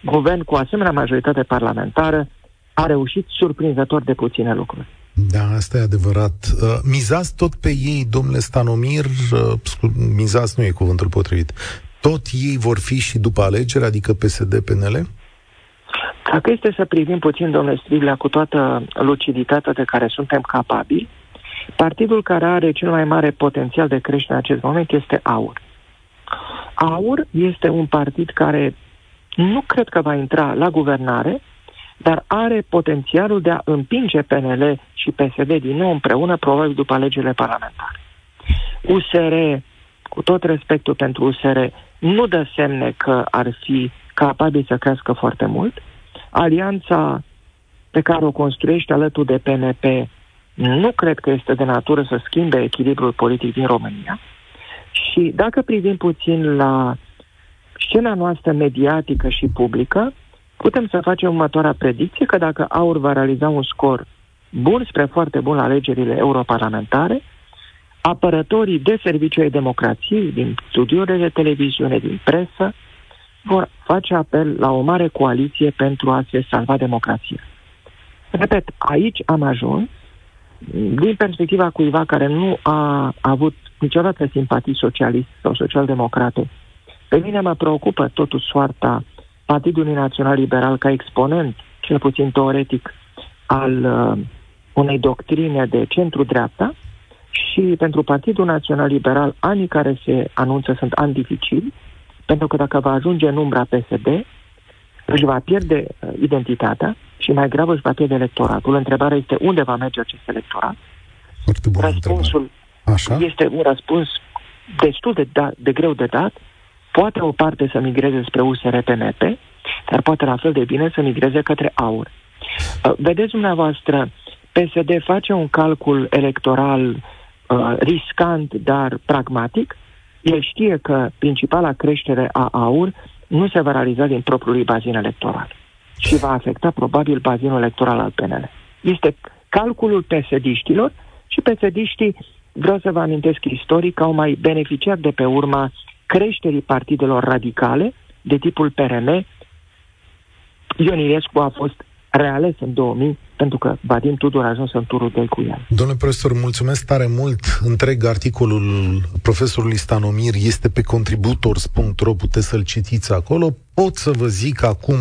guvern cu asemenea majoritate parlamentară a reușit surprinzător de puține lucruri. Da, asta e adevărat. Uh, mizați tot pe ei, domnule Stanomir, uh, mizați nu e cuvântul potrivit. Tot ei vor fi și după alegeri, adică PSD-PNL? Dacă este să privim puțin, domnule Striglea, cu toată luciditatea de care suntem capabili, partidul care are cel mai mare potențial de creștere în acest moment este AUR. AUR este un partid care nu cred că va intra la guvernare, dar are potențialul de a împinge PNL și PSD din nou împreună, probabil după alegerile parlamentare. USR, cu tot respectul pentru USR, nu dă semne că ar fi capabil să crească foarte mult. Alianța pe care o construiește alături de PNP nu cred că este de natură să schimbe echilibrul politic din România. Și dacă privim puțin la scena noastră mediatică și publică, putem să facem următoarea predicție că dacă AUR va realiza un scor bun spre foarte bun la alegerile europarlamentare, apărătorii de serviciu ai democrației, din studiourile de televiziune, din presă, vor face apel la o mare coaliție pentru a se salva democrația. Repet, aici am ajuns din perspectiva cuiva care nu a avut niciodată simpatii socialiste sau social-democrate. Pe mine mă preocupă totuși soarta Partidului Național Liberal ca exponent, cel puțin teoretic, al uh, unei doctrine de centru-dreapta și pentru Partidul Național Liberal anii care se anunță sunt ani dificili, pentru că dacă va ajunge în umbra PSD, își va pierde uh, identitatea și mai grav își va pierde electoratul. Întrebarea este unde va merge acest electorat. Răspunsul Așa? este un răspuns destul de, da, de greu de dat Poate o parte să migreze spre USR-PNP, dar poate la fel de bine să migreze către AUR. Uh, vedeți dumneavoastră, PSD face un calcul electoral uh, riscant, dar pragmatic. El știe că principala creștere a AUR nu se va realiza din propriul bazin electoral și va afecta probabil bazinul electoral al PNL. Este calculul pesediștilor și pesediștii, vreau să vă amintesc istoric, au mai beneficiat de pe urma creșterii partidelor radicale de tipul PRM. Ion Iliescu a fost reales în 2000 pentru că Vadim Tudor a ajuns în turul 2 cu el. Domnule profesor, mulțumesc tare mult. Întreg articolul profesorului Stanomir este pe contributors.ro, puteți să-l citiți acolo. Pot să vă zic acum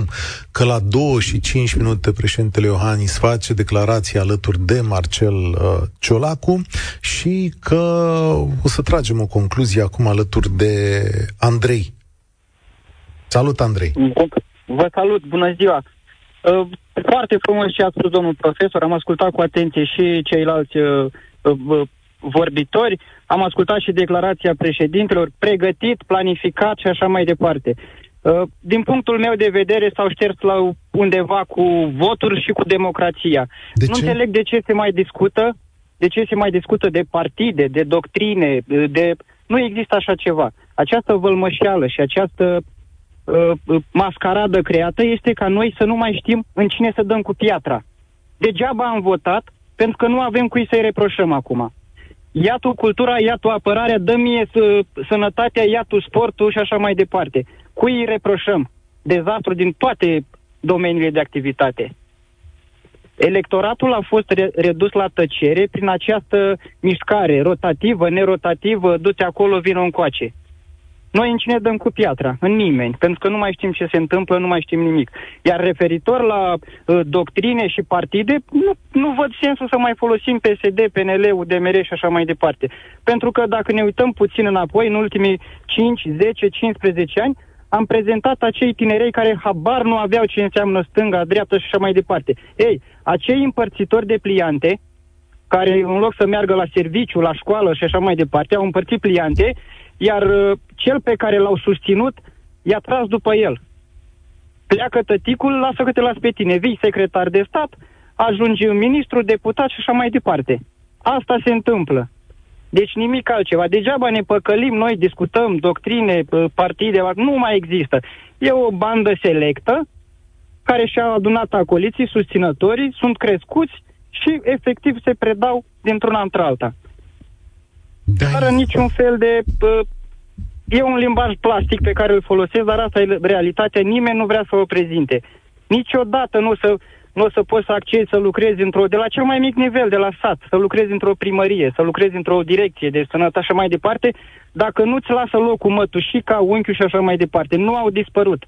că la 2 și 5 minute președintele Iohannis face declarația alături de Marcel uh, Ciolacu și că o să tragem o concluzie acum alături de Andrei. Salut, Andrei! Vă salut, bună ziua! Uh, foarte frumos ce a spus domnul profesor, am ascultat cu atenție și ceilalți uh, uh, vorbitori, am ascultat și declarația președintelor, pregătit, planificat și așa mai departe. Din punctul meu de vedere s-au șters la undeva cu voturi și cu democrația. De nu ce? înțeleg de ce se mai discută, de ce se mai discută de partide, de doctrine, de... Nu există așa ceva. Această vălmășeală și această uh, mascaradă creată este ca noi să nu mai știm în cine să dăm cu piatra. Degeaba am votat, pentru că nu avem cui să-i reproșăm acum. Ia tu cultura, ia tu apărarea, dă mie sănătatea, ia tu sportul și așa mai departe. Cui îi reproșăm? Dezastru din toate domeniile de activitate. Electoratul a fost re- redus la tăcere prin această mișcare rotativă, nerotativă, du-te acolo, vină încoace. Noi în cine dăm cu piatra? În nimeni, pentru că nu mai știm ce se întâmplă, nu mai știm nimic. Iar referitor la uh, doctrine și partide, nu, nu văd sensul să mai folosim PSD, PNL, UDMR și așa mai departe. Pentru că dacă ne uităm puțin înapoi, în ultimii 5, 10, 15 ani, am prezentat acei tinerei care habar nu aveau ce înseamnă stânga, dreapta și așa mai departe. Ei, acei împărțitori de pliante, care în loc să meargă la serviciu, la școală și așa mai departe, au împărțit pliante iar uh, cel pe care l-au susținut i-a tras după el. Pleacă tăticul, lasă că te las pe tine, vii secretar de stat, ajungi ministru, deputat și așa mai departe. Asta se întâmplă. Deci nimic altceva. Degeaba ne păcălim, noi discutăm doctrine, uh, partide, nu mai există. E o bandă selectă care și-a adunat acoliții, susținătorii, sunt crescuți și efectiv se predau dintr-una într-alta. Da. Fără niciun fel de... Uh, e un limbaj plastic pe care îl folosesc, dar asta e realitatea. Nimeni nu vrea să o prezinte. Niciodată nu o să, nu o să poți să accezi să lucrezi într-o, de la cel mai mic nivel, de la sat, să lucrezi într-o primărie, să lucrezi într-o direcție de sănătate așa mai departe, dacă nu-ți lasă locul mătușica, unchiul și așa mai departe. Nu au dispărut.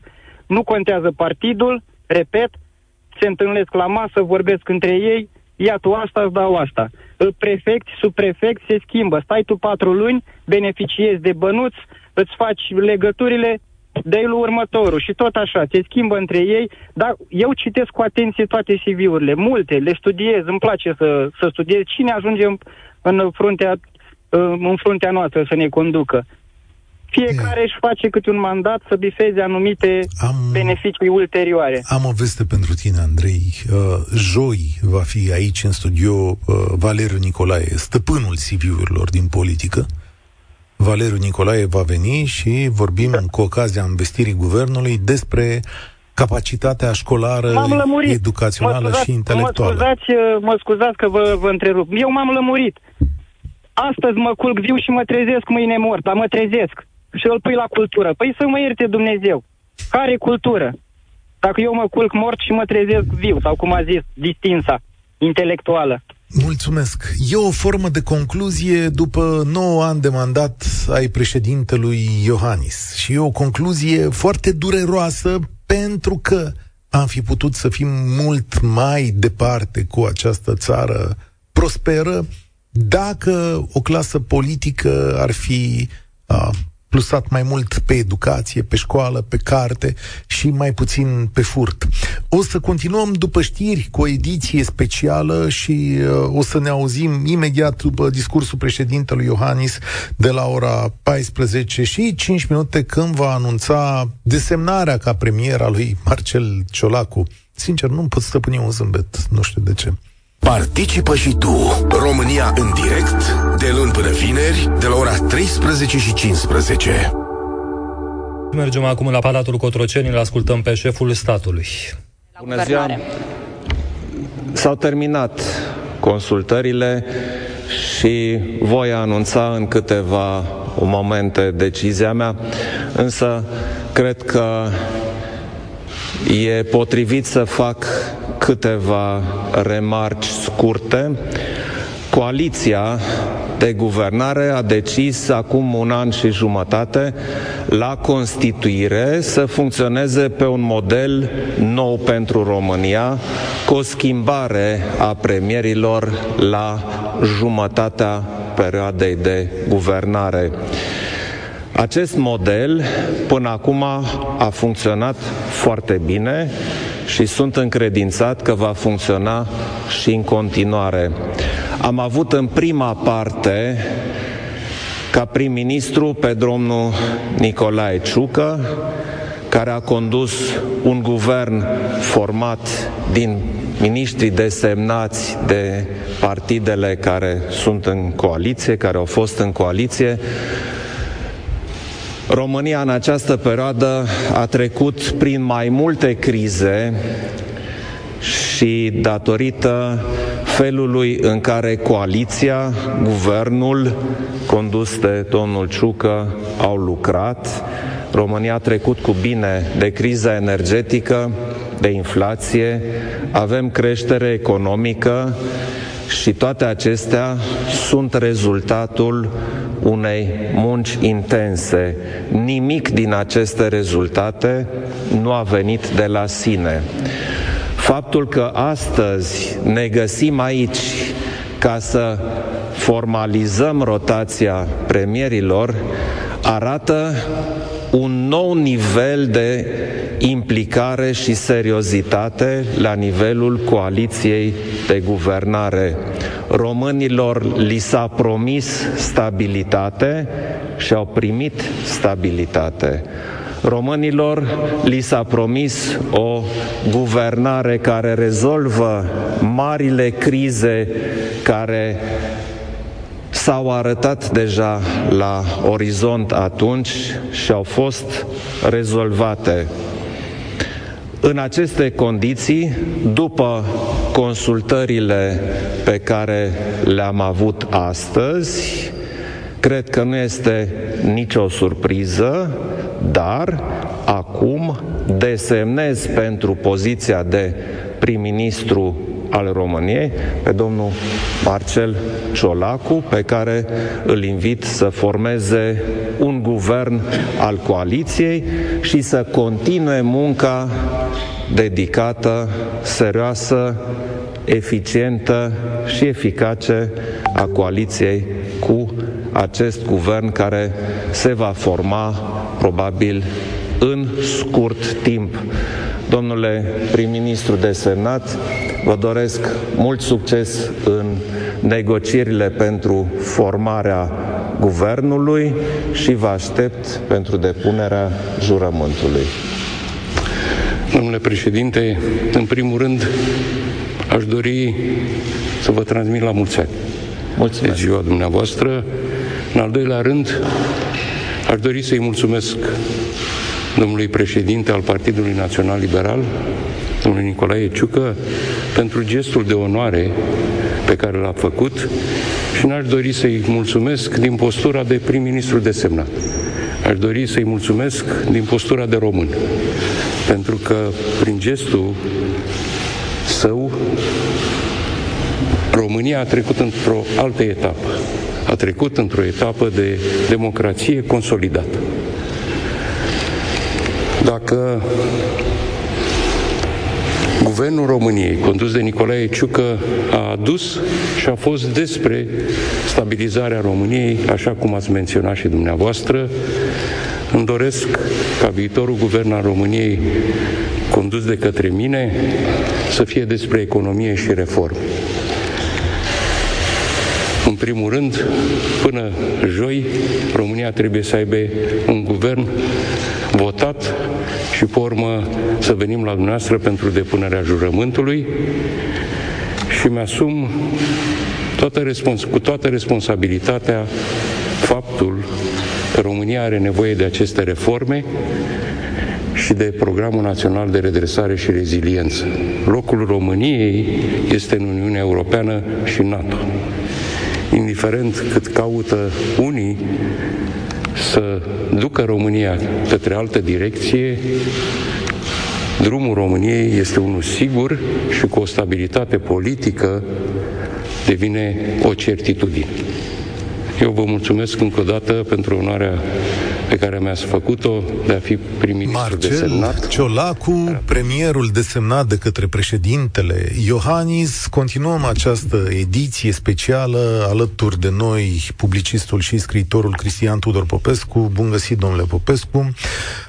Nu contează partidul, repet, se întâlnesc la masă, vorbesc între ei, ia tu asta, îți dau asta. Prefect, subprefect se schimbă. Stai tu patru luni, beneficiezi de bănuți, îți faci legăturile, dai lui următorul și tot așa, se schimbă între ei, dar eu citesc cu atenție toate CV-urile, multe, le studiez, îmi place să, să studiez cine ajunge în, în, fruntea, în fruntea noastră să ne conducă. Fiecare își face câte un mandat să bifeze anumite am, beneficii ulterioare. Am o veste pentru tine, Andrei. Uh, joi va fi aici în studio uh, Valeriu Nicolae, stăpânul CV-urilor din politică. Valeriu Nicolae va veni și vorbim da. cu ocazia investirii guvernului despre capacitatea școlară, educațională mă scuzați, și intelectuală. Mă scuzați, uh, mă scuzați că vă, vă întrerup. Eu m-am lămurit. Astăzi mă culc viu și mă trezesc mâine mort, dar mă trezesc și îl pui la cultură. Păi să mă ierte Dumnezeu. Care cultură? Dacă eu mă culc mort și mă trezesc viu, sau cum a zis, distinsa, intelectuală. Mulțumesc. E o formă de concluzie după 9 ani de mandat ai președintelui Iohannis. Și e o concluzie foarte dureroasă pentru că am fi putut să fim mult mai departe cu această țară prosperă dacă o clasă politică ar fi a, plusat mai mult pe educație, pe școală, pe carte și mai puțin pe furt. O să continuăm după știri cu o ediție specială și uh, o să ne auzim imediat după discursul președintelui Iohannis de la ora 14 și 5 minute când va anunța desemnarea ca premier a lui Marcel Ciolacu. Sincer, nu pot stăpâni un zâmbet, nu știu de ce. Participă și tu, România în direct, de luni până vineri, de la ora 13 și 15. Mergem acum la Palatul Cotroceni, îl ascultăm pe șeful statului. Bună ziua! S-au terminat consultările și voi anunța în câteva momente decizia mea, însă cred că e potrivit să fac câteva remarci scurte. Coaliția de guvernare a decis acum un an și jumătate la constituire să funcționeze pe un model nou pentru România, cu o schimbare a premierilor la jumătatea perioadei de guvernare. Acest model până acum a funcționat foarte bine și sunt încredințat că va funcționa și în continuare. Am avut în prima parte ca prim-ministru pe domnul Nicolae Ciucă, care a condus un guvern format din miniștrii desemnați de partidele care sunt în coaliție, care au fost în coaliție. România în această perioadă a trecut prin mai multe crize și datorită felului în care coaliția, guvernul condus de domnul Ciucă au lucrat. România a trecut cu bine de criza energetică, de inflație, avem creștere economică și toate acestea sunt rezultatul unei munci intense. Nimic din aceste rezultate nu a venit de la sine. Faptul că astăzi ne găsim aici ca să formalizăm rotația premierilor arată un nou nivel de implicare și seriozitate la nivelul coaliției de guvernare. Românilor li s-a promis stabilitate și au primit stabilitate. Românilor li s-a promis o guvernare care rezolvă marile crize care s-au arătat deja la orizont atunci și au fost rezolvate. În aceste condiții, după consultările pe care le-am avut astăzi, cred că nu este nicio surpriză dar acum desemnez pentru poziția de prim-ministru al României pe domnul Marcel Ciolacu, pe care îl invit să formeze un guvern al coaliției și să continue munca dedicată, serioasă, eficientă și eficace a coaliției cu acest guvern care se va forma probabil în scurt timp. Domnule prim-ministru desemnat, vă doresc mult succes în negocierile pentru formarea guvernului și vă aștept pentru depunerea jurământului. Domnule președinte, în primul rând aș dori să vă transmit la mulți ani. Mulțumesc. De ziua dumneavoastră. În al doilea rând, Aș dori să-i mulțumesc domnului președinte al Partidului Național Liberal, domnului Nicolae Ciucă, pentru gestul de onoare pe care l-a făcut și n-aș dori să-i mulțumesc din postura de prim-ministru desemnat. Aș dori să-i mulțumesc din postura de român, pentru că prin gestul său România a trecut într-o altă etapă a trecut într-o etapă de democrație consolidată. Dacă Guvernul României, condus de Nicolae Ciucă, a adus și a fost despre stabilizarea României, așa cum ați menționat și dumneavoastră. Îmi doresc ca viitorul guvern al României, condus de către mine, să fie despre economie și reforme. În primul rând, până joi, România trebuie să aibă un guvern votat și, pe urmă, să venim la dumneavoastră pentru depunerea jurământului și mi-asum toată respons- cu toată responsabilitatea faptul că România are nevoie de aceste reforme și de Programul Național de Redresare și Reziliență. Locul României este în Uniunea Europeană și NATO. Indiferent cât caută unii să ducă România către altă direcție, drumul României este unul sigur și cu o stabilitate politică devine o certitudine. Eu vă mulțumesc încă o dată pentru onoarea pe care mi-ați făcut-o de a fi prim-ministru Marcel desemnat. Ciolacu, premierul desemnat de către președintele Iohannis. Continuăm această ediție specială alături de noi, publicistul și scriitorul Cristian Tudor Popescu. Bun găsit, domnule Popescu.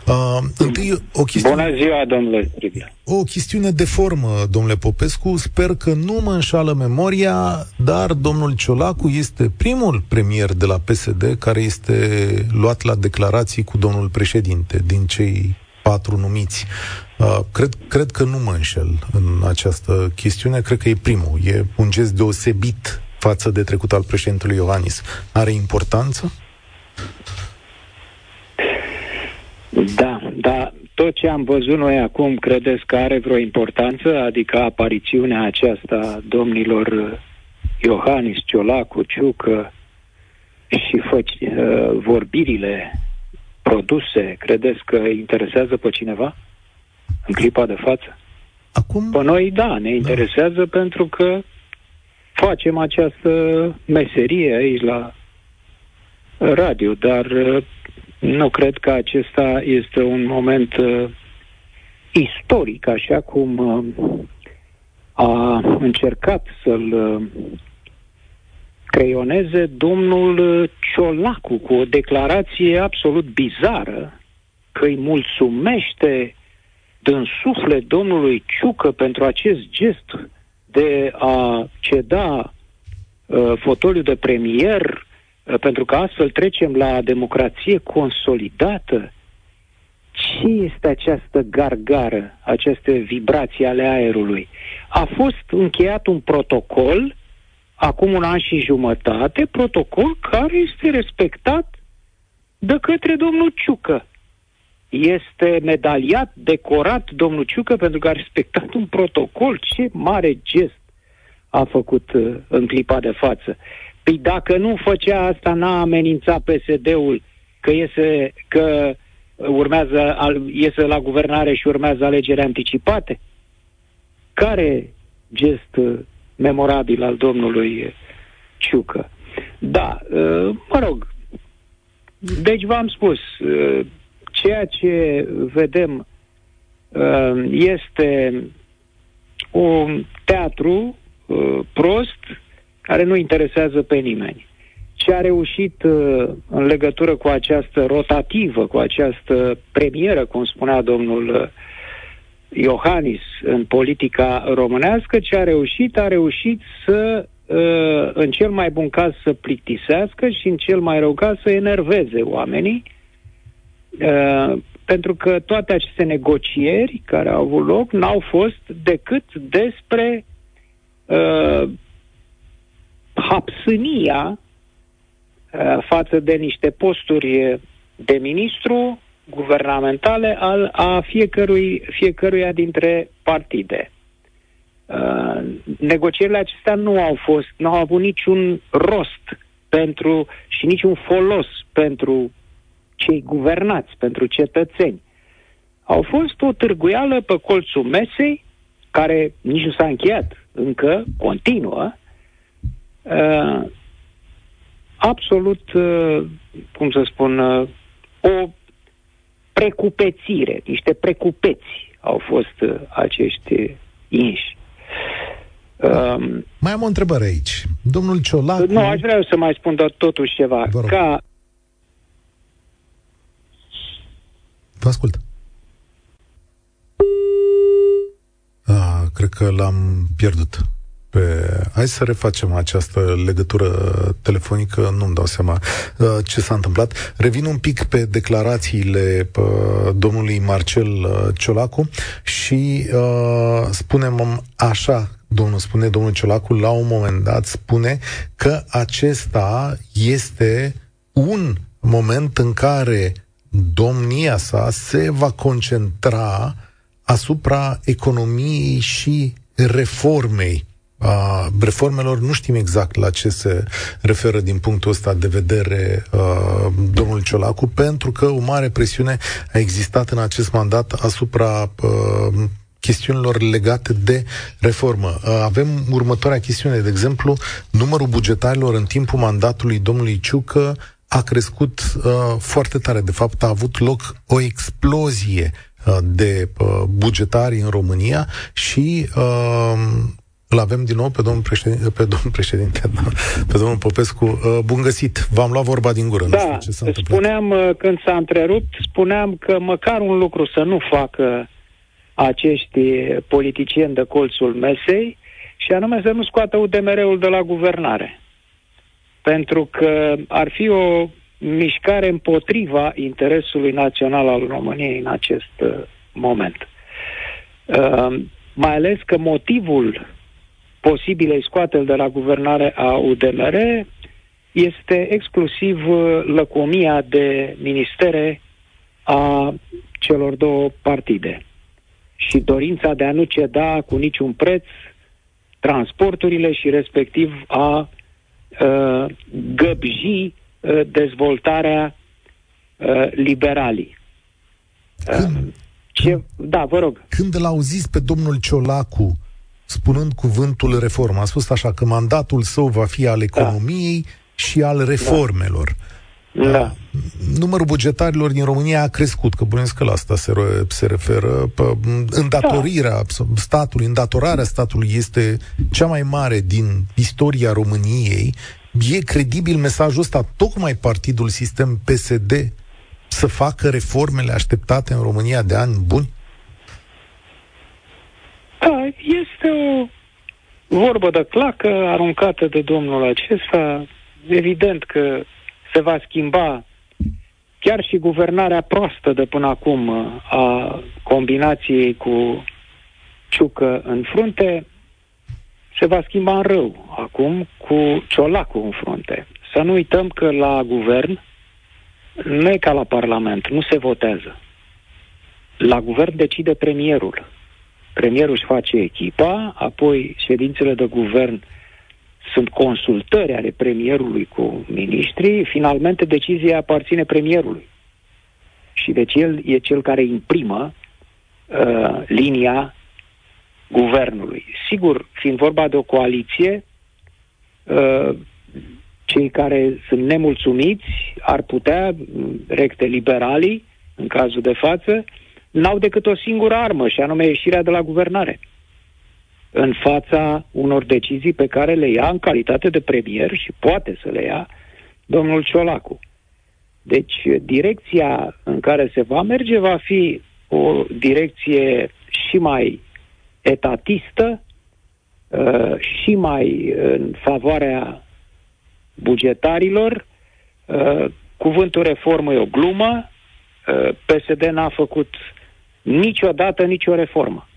Uh, întâi, o chestiune... Bună ziua, domnule Stribla. O chestiune de formă, domnule Popescu. Sper că nu mă înșală memoria, dar domnul Ciolacu este primul premier de la PSD care este luat la declarații cu domnul președinte din cei patru numiți. Uh, cred, cred că nu mă înșel în această chestiune. Cred că e primul. E un gest deosebit față de trecut al președintelui Iohannis. Are importanță? Da, da. Tot ce am văzut noi acum, credeți că are vreo importanță? Adică aparițiunea aceasta domnilor Iohannis, Ciolacu, Ciucă și fă, uh, vorbirile produse, credeți că interesează pe cineva în clipa de față? Acum? Pe noi, da, ne interesează da. pentru că facem această meserie aici la radio, dar uh, nu cred că acesta este un moment uh, istoric, așa cum uh, a încercat să-l uh, creioneze domnul Ciolacu cu o declarație absolut bizară că îi mulțumește din suflet domnului Ciucă pentru acest gest de a ceda uh, fotoliu de premier Uh, pentru că astfel trecem la democrație consolidată. Ce este această gargară, aceste vibrații ale aerului? A fost încheiat un protocol acum un an și jumătate, protocol care este respectat de către domnul Ciucă. Este medaliat, decorat domnul Ciucă pentru că a respectat un protocol. Ce mare gest a făcut uh, în clipa de față. Păi dacă nu făcea asta, n-a amenințat PSD-ul că iese, că urmează, iese la guvernare și urmează alegeri anticipate? Care gest memorabil al domnului Ciucă? Da, ă, mă rog, deci v-am spus, ă, ceea ce vedem ă, este un teatru prost care nu interesează pe nimeni. Ce a reușit uh, în legătură cu această rotativă, cu această premieră, cum spunea domnul uh, Iohannis, în politica românească, ce a reușit, a reușit să, uh, în cel mai bun caz, să plictisească și în cel mai rău caz să enerveze oamenii, pentru că toate aceste negocieri care au avut loc n-au fost decât despre hapsânia uh, față de niște posturi de ministru guvernamentale al, a fiecărui, fiecăruia dintre partide. Uh, negocierile acestea nu au fost, nu au avut niciun rost pentru și niciun folos pentru cei guvernați, pentru cetățeni. Au fost o târguială pe colțul mesei, care nici nu s-a încheiat, încă continuă, uh, absolut, uh, cum să spun, uh, o precupețire, niște precupeți au fost uh, acești inși. Um, mai am o întrebare aici. Domnul Ciolacu... Nu, aș vrea să mai spun doar totuși ceva. Ca... Vă ascult. Ah, cred că l-am pierdut pe... Hai să refacem această legătură telefonică, nu-mi dau seama uh, ce s-a întâmplat. Revin un pic pe declarațiile uh, domnului Marcel uh, Ciolacu și uh, spunem așa, domnul spune, domnul Ciolacu, la un moment dat spune că acesta este un moment în care domnia sa se va concentra asupra economiei și reformei a reformelor. Nu știm exact la ce se referă din punctul ăsta de vedere uh, domnul Ciolacu, pentru că o mare presiune a existat în acest mandat asupra uh, chestiunilor legate de reformă. Avem următoarea chestiune, de exemplu, numărul bugetarilor în timpul mandatului domnului Ciucă a crescut uh, foarte tare. De fapt, a avut loc o explozie uh, de uh, bugetari în România și uh, îl avem din nou pe domnul președinte, pe domnul președinte, da, pe domnul Popescu. Uh, bun găsit, v-am luat vorba din gură. Da, nu știu ce s-a spuneam uh, când s-a întrerupt, spuneam că măcar un lucru să nu facă acești politicieni de colțul mesei și anume să nu scoată UDMR-ul de la guvernare. Pentru că ar fi o mișcare împotriva interesului național al României în acest uh, moment. Uh, mai ales că motivul posibilei scoateri de la guvernare a UDMR este exclusiv uh, lăcomia de ministere a celor două partide și dorința de a nu ceda cu niciun preț transporturile și respectiv a uh, găbji uh, dezvoltarea uh, liberalii. Când, uh, ce, da, vă rog. Când l zis pe domnul Ciolacu spunând cuvântul reformă, a spus așa că mandatul său va fi al economiei da. și al reformelor. Da. Da. Numărul bugetarilor din România a crescut, că bănuiesc că la asta se, re, se referă. Îndatorirea da. statului, îndatorarea statului este cea mai mare din istoria României. E credibil mesajul ăsta, tocmai partidul sistem PSD să facă reformele așteptate în România de ani buni? Da, este o vorbă de clacă aruncată de domnul acesta. Evident că se va schimba chiar și guvernarea proastă de până acum uh, a combinației cu Ciucă în frunte, se va schimba în rău acum cu Ciolacu în frunte. Să nu uităm că la guvern nu e ca la Parlament, nu se votează. La guvern decide premierul. Premierul își face echipa, apoi ședințele de guvern uh, sunt consultări ale premierului cu ministrii, finalmente decizia aparține premierului. Și deci el e cel care imprimă uh, linia guvernului. Sigur, fiind vorba de o coaliție, uh, cei care sunt nemulțumiți ar putea, recte liberalii, în cazul de față, n-au decât o singură armă, și anume ieșirea de la guvernare în fața unor decizii pe care le ia în calitate de premier și poate să le ia domnul Ciolacu. Deci, direcția în care se va merge va fi o direcție și mai etatistă, uh, și mai în favoarea bugetarilor. Uh, cuvântul reformă e o glumă. Uh, PSD n-a făcut niciodată nicio reformă.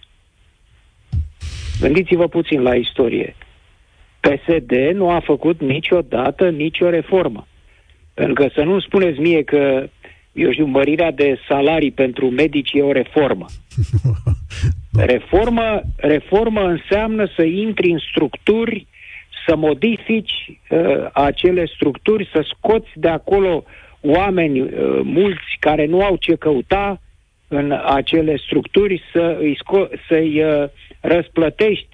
Gândiți-vă puțin la istorie. PSD nu a făcut niciodată nicio reformă. Pentru că să nu spuneți mie că, eu știu, mărirea de salarii pentru medici e o reformă. <laughs> Reformă, reformă înseamnă să intri în structuri, să modifici uh, acele structuri, să scoți de acolo oameni uh, mulți care nu au ce căuta în acele structuri, să îi sco- să-i uh, răsplătești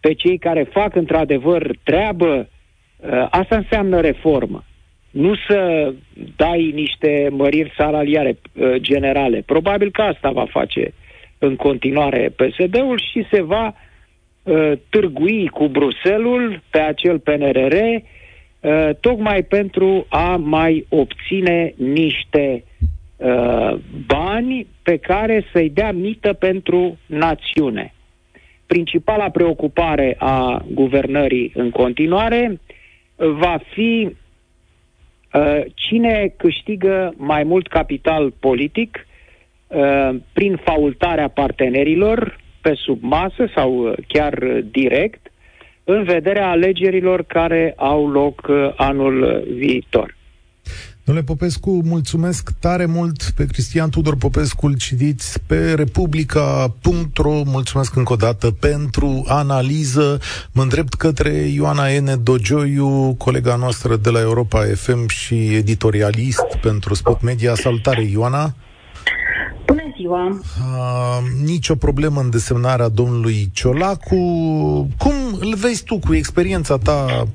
pe cei care fac într-adevăr treabă, uh, asta înseamnă reformă. Nu să dai niște măriri salariare uh, generale. Probabil că asta va face în continuare PSD-ul și se va uh, târgui cu Bruselul pe acel PNRR tocmai pentru a mai obține niște bani pe care să-i dea mită pentru națiune principala preocupare a guvernării în continuare va fi uh, cine câștigă mai mult capital politic uh, prin faultarea partenerilor pe sub masă sau uh, chiar direct în vederea alegerilor care au loc uh, anul viitor. Domnule Popescu, mulțumesc tare mult pe Cristian Tudor Popescu, îl citiți pe republica.ro, mulțumesc încă o dată pentru analiză. Mă îndrept către Ioana Ene Dogioiu, colega noastră de la Europa FM și editorialist pentru Spot Media. Salutare, Ioana! Bună ziua! Uh, nicio problemă în desemnarea domnului Ciolacu. Cum îl vezi tu cu experiența ta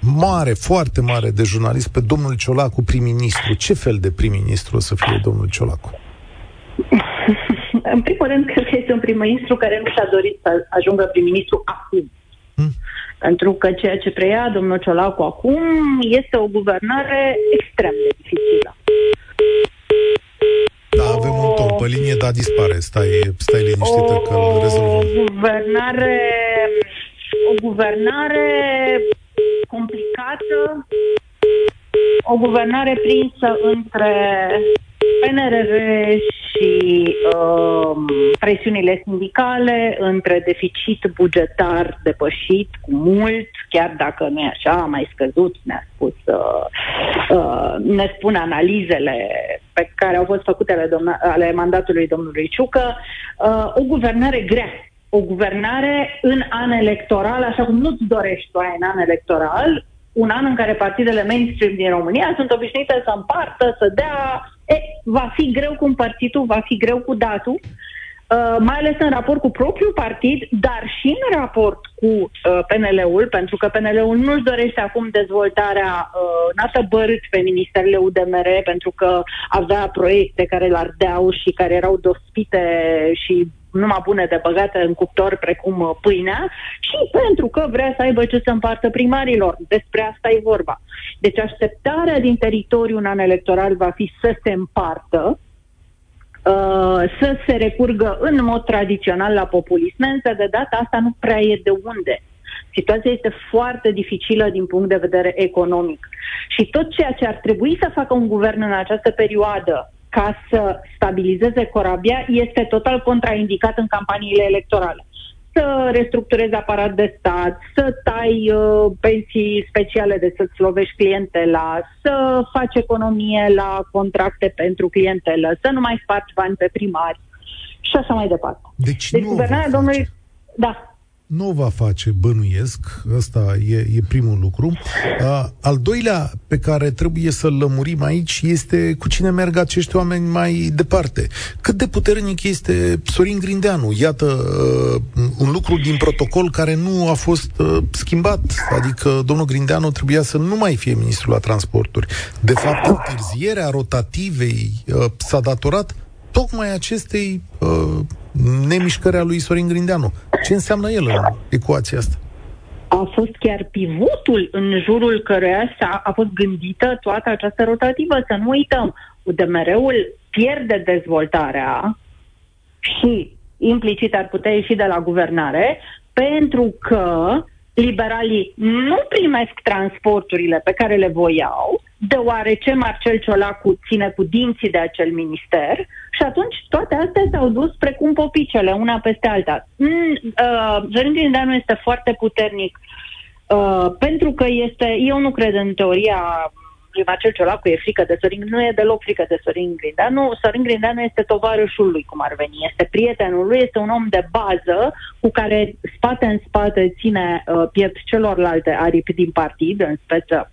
mare, foarte mare de jurnalist pe domnul Ciolacu prim-ministru. Ce fel de prim-ministru o să fie domnul Ciolacu? <laughs> În primul rând, cred că este un prim-ministru care nu și-a dorit să ajungă prim-ministru acum. Hmm? Pentru că ceea ce preia domnul Ciolacu acum este o guvernare extrem de dificilă. Da, avem un tom pe linie, dar dispare. Stai, stai liniștită o, că îl rezolvăm. O guvernare, o guvernare complicată, o guvernare prinsă între PNRR și uh, presiunile sindicale, între deficit bugetar depășit cu mult, chiar dacă nu e așa, a mai scăzut, ne-a spus, uh, uh, ne spun analizele pe care au fost făcute ale, domna, ale mandatului domnului Ciucă, uh, o guvernare grea o guvernare în an electoral, așa cum nu-ți dorești tu ai în an electoral, un an în care partidele mainstream din România sunt obișnuite să împartă, să dea... E, va fi greu cu împărțitul, va fi greu cu datul, uh, mai ales în raport cu propriul partid, dar și în raport cu uh, PNL-ul, pentru că PNL-ul nu-și dorește acum dezvoltarea, uh, n-a să bărât pe ministerele UDMR, pentru că avea proiecte care l-ardeau și care erau dospite și numai bune de băgată în cuptor precum uh, pâinea și pentru că vrea să aibă ce să împartă primarilor. Despre asta e vorba. Deci așteptarea din teritoriu în an electoral va fi să se împartă, uh, să se recurgă în mod tradițional la populism, însă de data asta nu prea e de unde. Situația este foarte dificilă din punct de vedere economic. Și tot ceea ce ar trebui să facă un guvern în această perioadă ca să stabilizeze corabia este total contraindicat în campaniile electorale. Să restructurezi aparat de stat, să tai uh, pensii speciale de să-ți lovești clientela, să faci economie la contracte pentru clientelă, să nu mai spargi bani pe primari și așa mai departe. Deci, deci guvernarea domnului... Da nu o va face, bănuiesc, ăsta e, e primul lucru. A, al doilea pe care trebuie să-l lămurim aici este cu cine merg acești oameni mai departe. Cât de puternic este Sorin Grindeanu? Iată, uh, un lucru din protocol care nu a fost uh, schimbat, adică domnul Grindeanu trebuia să nu mai fie ministrul la transporturi. De fapt, întârzierea rotativei uh, s-a datorat tocmai acestei uh, nemișcări a lui Sorin Grindeanu. Ce înseamnă el în ecuația asta? a fost chiar pivotul în jurul căruia a a fost gândită toată această rotativă. Să nu uităm, UDMR-ul pierde dezvoltarea și implicit ar putea ieși de la guvernare pentru că liberalii nu primesc transporturile pe care le voiau, deoarece Marcel Ciolacu ține cu dinții de acel minister și atunci toate astea s-au dus precum popicele, una peste alta. Mm, uh, Zorin Grindeanu este foarte puternic uh, pentru că este, eu nu cred în teoria lui Marcel Ciolacu e frică de Sorin, nu e deloc frică de Sorin Grindeanu. Sorin Grindeanu este tovarășul lui, cum ar veni, este prietenul lui, este un om de bază cu care spate în spate ține uh, piept celorlalte aripi din partid, în speță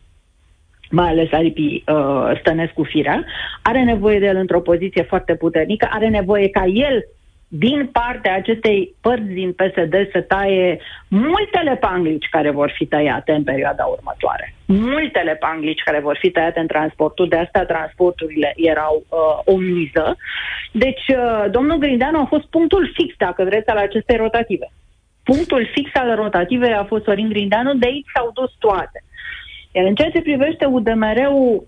mai ales aripii uh, Stănescu Firea, are nevoie de el într-o poziție foarte puternică, are nevoie ca el din partea acestei părți din PSD să taie multele panglici care vor fi tăiate în perioada următoare. Multele panglici care vor fi tăiate în transportul, de asta transporturile erau uh, o miză. Deci, uh, domnul Grindeanu a fost punctul fix, dacă vreți, al acestei rotative. Punctul fix al rotativei a fost Sorin Grindeanu, de aici s-au dus toate. Iar în ceea ce privește UDMR-ul,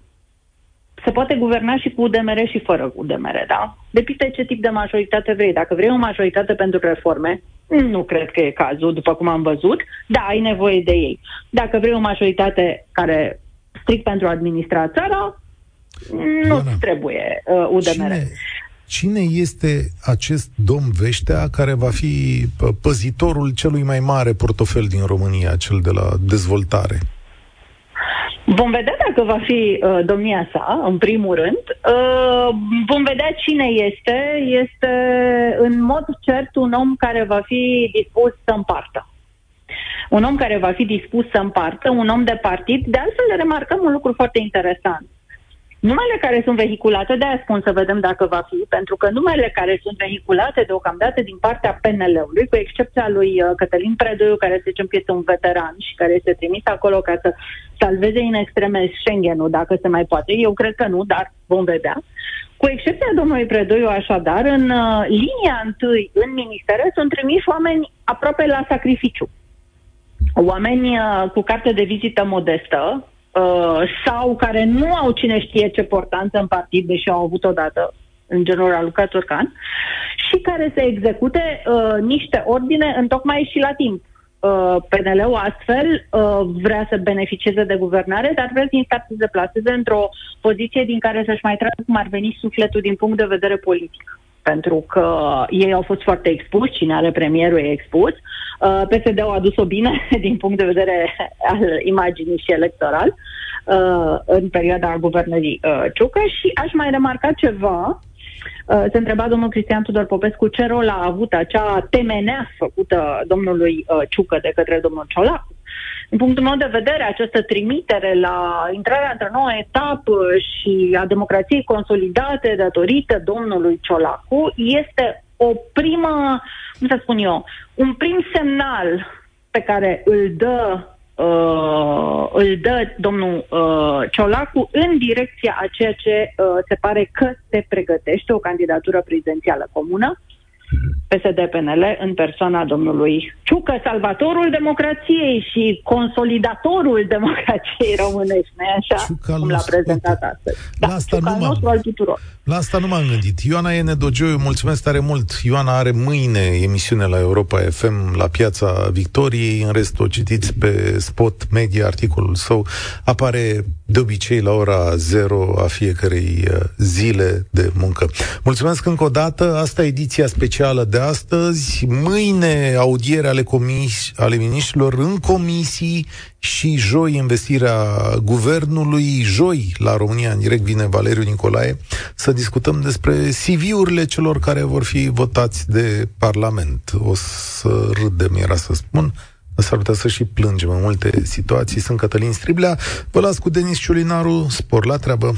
se poate guverna și cu UDMR și fără UDMR, da? Depinde ce tip de majoritate vrei. Dacă vrei o majoritate pentru reforme, nu cred că e cazul, după cum am văzut, da, ai nevoie de ei. Dacă vrei o majoritate care strict pentru a administra țara, nu trebuie uh, UDMR. Cine, cine este acest domn Veștea care va fi păzitorul celui mai mare portofel din România, cel de la dezvoltare? Vom vedea dacă va fi uh, domnia sa, în primul rând. Uh, vom vedea cine este. Este în mod cert un om care va fi dispus să împartă. Un om care va fi dispus să împartă, un om de partid. De altfel, remarcăm un lucru foarte interesant. Numele care sunt vehiculate, de aia spun să vedem dacă va fi, pentru că numele care sunt vehiculate deocamdată din partea PNL-ului, cu excepția lui uh, Cătălin Predoiu, care se zicem că este un veteran și care este trimis acolo ca să salveze în extreme Schengen-ul, dacă se mai poate. Eu cred că nu, dar vom vedea. Cu excepția domnului Predoiu, așadar, în uh, linia întâi, în ministere, sunt trimiși oameni aproape la sacrificiu. Oameni uh, cu carte de vizită modestă, Uh, sau care nu au cine știe ce portanță în partid, deși au avut odată în genul al Luca Turcan, și care să execute uh, niște ordine în tocmai și la timp. Uh, PNL-ul astfel uh, vrea să beneficieze de guvernare, dar vrea din start să se plaseze într-o poziție din care să-și mai tragă cum ar veni sufletul din punct de vedere politic pentru că ei au fost foarte expuși, cine are premierul e expus. Uh, PSD-ul a adus-o bine <laughs> din punct de vedere al imaginii și electoral uh, în perioada guvernării uh, Ciucă și aș mai remarca ceva. Uh, se întreba domnul Cristian Tudor Popescu ce rol a avut acea temenea făcută domnului uh, Ciucă de către domnul Ciolacu. Din punctul meu de vedere, această trimitere la intrarea într-o nouă etapă și a democrației consolidate datorită domnului Ciolacu este o primă, cum să spun eu, un prim semnal pe care îl dă uh, îl dă domnul uh, Ciolacu în direcția a ceea ce uh, se pare că se pregătește o candidatură prezidențială comună PSD-PNL în persoana domnului Ciucă, salvatorul democrației și consolidatorul democrației românești, nu așa? Ciuca cum l-a prezentat astăzi. Da, la asta nu nostru al tuturor. La asta nu m-am gândit. Ioana Ene Dogioiu, mulțumesc tare mult. Ioana are mâine emisiune la Europa FM la Piața Victoriei. În rest o citiți pe Spot Media, articolul său. Apare de obicei la ora 0 a fiecărei uh, zile de muncă. Mulțumesc încă o dată. Asta e ediția specială de astăzi. Mâine audiere ale, comis- ale miniștrilor în comisii și joi investirea guvernului. Joi la România în direct vine Valeriu Nicolae să discutăm despre CV-urile celor care vor fi votați de Parlament. O să râdem, era să spun, S-ar putea să și plângem în multe situații. Sunt Cătălin Striblea. Vă las cu Denis Ciulinaru. Spor la treabă.